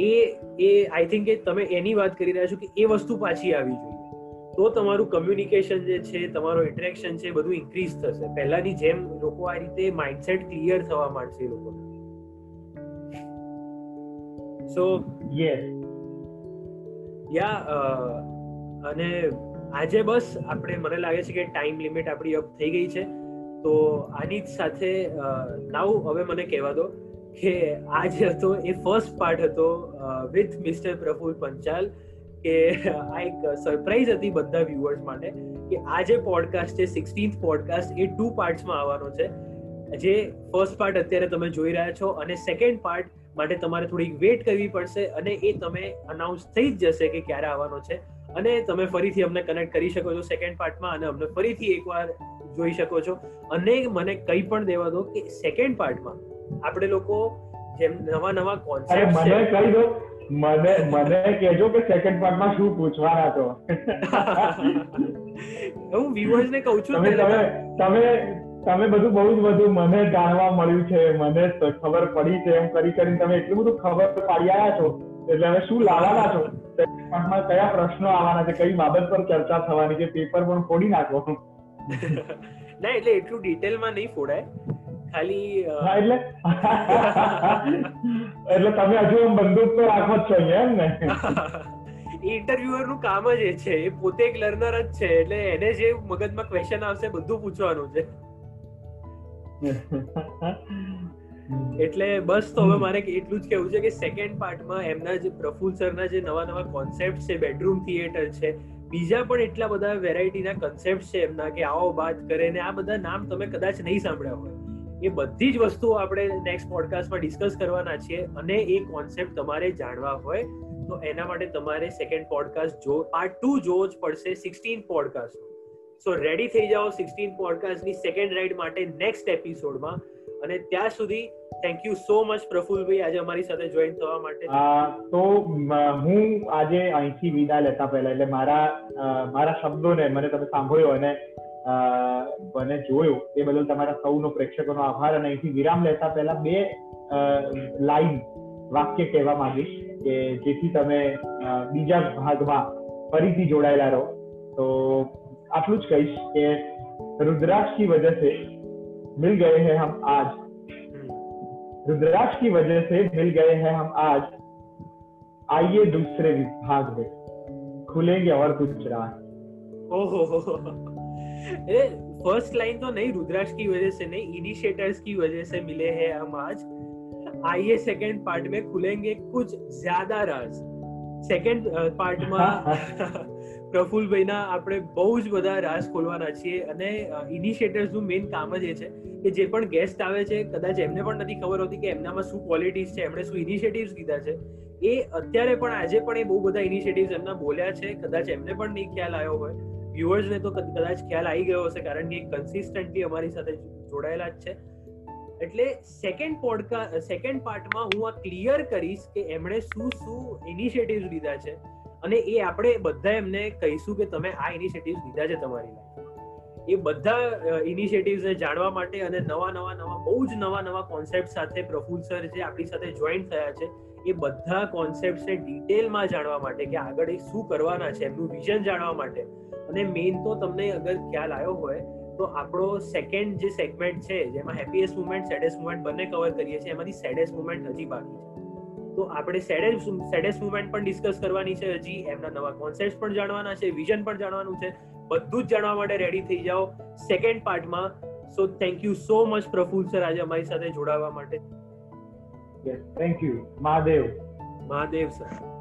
એ. એ આઈ થિંક કે તમે એની વાત કરી રહ્યા છો કે એ વસ્તુ પાછી આવી જોઈએ. તો તમારું કમ્યુનિકેશન જે છે તમારો ઇન્ટરેક્શન છે બધું ઇન્ક્રીઝ થશે. પહેલાની જેમ લોકો આ રીતે માઇન્ડસેટ ક્લિયર થવા માંડશે લોકો સો યસ યા અને આજે બસ આપણે મને લાગે છે કે ટાઈમ લિમિટ આપણી અપ થઈ ગઈ છે. તો આની જ સાથે નાવ હવે મને કહેવા દો કે આ જે હતો એ ફર્સ્ટ પાર્ટ હતો વિથ મિસ્ટર પ્રફુલ પંચાલ કે આ એક સરપ્રાઈઝ હતી બધા વ્યુઅર્સ માટે કે આ જે પોડકાસ્ટ છે સિક્સટીન્થ પોડકાસ્ટ એ ટુ પાર્ટ્સમાં આવવાનો છે. જે ફર્સ્ટ પાર્ટ અત્યારે તમે જોઈ રહ્યા છો અને સેકન્ડ પાર્ટ માટે તમારે થોડીક વેટ કરવી પડશે અને એ તમે અનાઉન્સ થઈ જ જશે કે ક્યારે આવવાનો છે. અને તમે ફરીથી અમને કનેક્ટ કરી શકો છો સેકન્ડ પાર્ટમાં અને અમને ફરીથી એકવાર જોઈ શકો છો. અને મને કંઈ પણ દેવા દો કે સેકન્ડ પાર્ટમાં આપણે લોકો જેમ નવા નવા કોન્સેપ્ટ મને કહી દો. મને મને કહેજો કે સેકન્ડ પાર્ટમાં શું પૂછવાના છો. (laughs) હું વ્યુઅર્સ ને કહું છું તમે તમે તમે બધું બહુ જ બધું મને જાણવા મળ્યું છે મને ખબર પડી છે એમ કરી કરીને તમે એટલું બધું ખબર પાડી આવ્યા છો. એટલે હવે શું લાવવાના છો? પાર્ટમાં કયા પ્રશ્નો આવવાના છે? કઈ બાબત પર ચર્ચા થવાની છે? પેપર પણ ફોડી નાખો. ના એટલે એટલું ડિટેલમાં નહીં ફોડાય. ખાલી એટલે? એટલે તમે હજુ બંદૂક તો રાખો જ છો એમ ને? ઇન્ટરવ્યુઅરનું કામ જ એ છે. એ પોતે એક લર્નર જ છે. એટલે એને જે મગજમાં ક્વેશ્ચન આવશે બધું પૂછવાનું છે. (laughs) એટલે બસ તો હવે મારે એટલું જ કેવું છે કે સેકન્ડ પાર્ટમાં એમના જે પ્રફુલ સરના જે નવા નવા કોન્સેપ્ટ છે બેડરૂમ થિયેટર છે બીજા પણ એટલા બધા વેરાયટીના કન્સેપ્ટ છે એમના કે આવો વાત કરે ને આ બધા નામ તમે કદાચ નહીં સાંભળ્યા હોય. એ બધી જ વસ્તુઓ આપણે નેક્સ્ટ પોડકાસ્ટમાં ડિસ્કસ કરવાના છીએ અને એ કોન્સેપ્ટ તમારે જાણવા હોય તો એના માટે તમારે સેકન્ડ પોડકાસ્ટ જો પાર્ટ ટુ જોવો જ પડશે સિક્સટીન પોડકાસ્ટ સો રેડી થઈ જાઓ સિક્સટીન પોડકાસ્ટની સેકન્ડ રાઇડ માટે નેક્સ્ટ એપિસોડમાં અને ત્યાં સુધી thank you so much Prafulbhai, આજે અમારી સાથે જોઈન થવા માટે. તો હું આજે અહીંથી વિદા લેતા પહેલા, એટલે મારા મારા શબ્દોને મને તમે સાંભળ્યો અને મને જોયું, એ બદલ તમારા સૌનો પ્રેક્ષકોનો આભાર. અને અહીંથી વિરામ લેતા પહેલા બે લાઈન વાક્ય કહેવા માંગીશ કે જેથી તમે બીજા ભાગમાં ફરીથી જોડાયેલા રહો. તો अटलुज कैश के रुद्राक्ष की वजह से मिल गए हैं हम आज। रुद्राक्ष की वजह से मिल गए हैं हम आज। आइए दूसरे विभाग में। खुलेंगे और कुछ राह। ओहो। फ़र्स्ट लाइन तो नहीं रुद्राक्ष की वजह से नहीं इनिशिएटर्स की वजह से मिले हैं हम आज। आइए सेकंड पार्ट में खुलेंगे कुछ ज़्यादा राज। सेकंड पार्ट में (laughs) પ્રફુલભાઈના આપણે બહુ જ બધા રાસ ખોલવાના છીએ અને ઇનિશિયેટર્સનું મેઇન કામ જ એ છે કે જે પણ ગેસ્ટ આવે છે, કદાચ એમને પણ નથી ખબર હોતી કે એમનામાં શું ક્વોલિટીઝ છે, એમણે શું ઇનિશિયેટિવ્સ કીધા છે. એ અત્યારે પણ આજે પણ એ બહુ બધા ઇનિશિયેટિવ્સ એમના બોલ્યા છે, કદાચ એમને પણ નહીં ખ્યાલ આવ્યો હોય. વ્યુઅર્સને તો કદાચ ખ્યાલ આવી ગયો હશે કારણ કે કન્સિસ્ટન્ટલી અમારી સાથે જોડાયેલા જ છે. એટલે સેકન્ડ પોડકાસ્ટ સેકન્ડ પાર્ટમાં હું આ ક્લિયર કરીશ કે એમણે શું શું ઇનિશિયેટિવ્સ લીધા છે. અને એ આપણે બધા એમને કહીશું કે તમે આ ઇનિશિયેટિવ લીધા છે તમારી લાઈફ એ બધા ઇનિશિયેટિવ્સને જાણવા માટે અને નવા નવા નવા, બહુ જ નવા નવા કોન્સેપ્ટ સાથે પ્રફુલ સર જે આપણી સાથે જોઈન્ટ થયા છે, એ બધા કોન્સેપ્ટને ડિટેલમાં જાણવા માટે કે આગળ એ શું કરવાના છે, એમનું વિઝન જાણવા માટે. અને મેઇન તો તમને અગર ખ્યાલ આવ્યો હોય, તો આપણો સેકન્ડ જે સેગમેન્ટ છે, જેમાં હેપીએસ્ટ મુમેન્ટ સેડેસ્ટ મુમેન્ટ બંને કવર કરીએ છીએ, એમાંથી સેડેસ્ટ મુમેન્ટ હજી બાકી છે. તો આપણે સેડેસ્ટ સેડેસ્ટ મુમેન્ટ પણ ડિસ્કસ કરવાની છે હજી. એમના નવા કોન્સેપ્ટ પણ જાણવાના છે વિઝન પણ જાણવાનું છે. બધું જ જાણવા માટે રેડી થઈ જાઓ. Second પાર્ટમાં so thank you so much Praful sir આજે અમારી સાથે જોડાવા માટે. Thank you Mahadev. Mahadev sir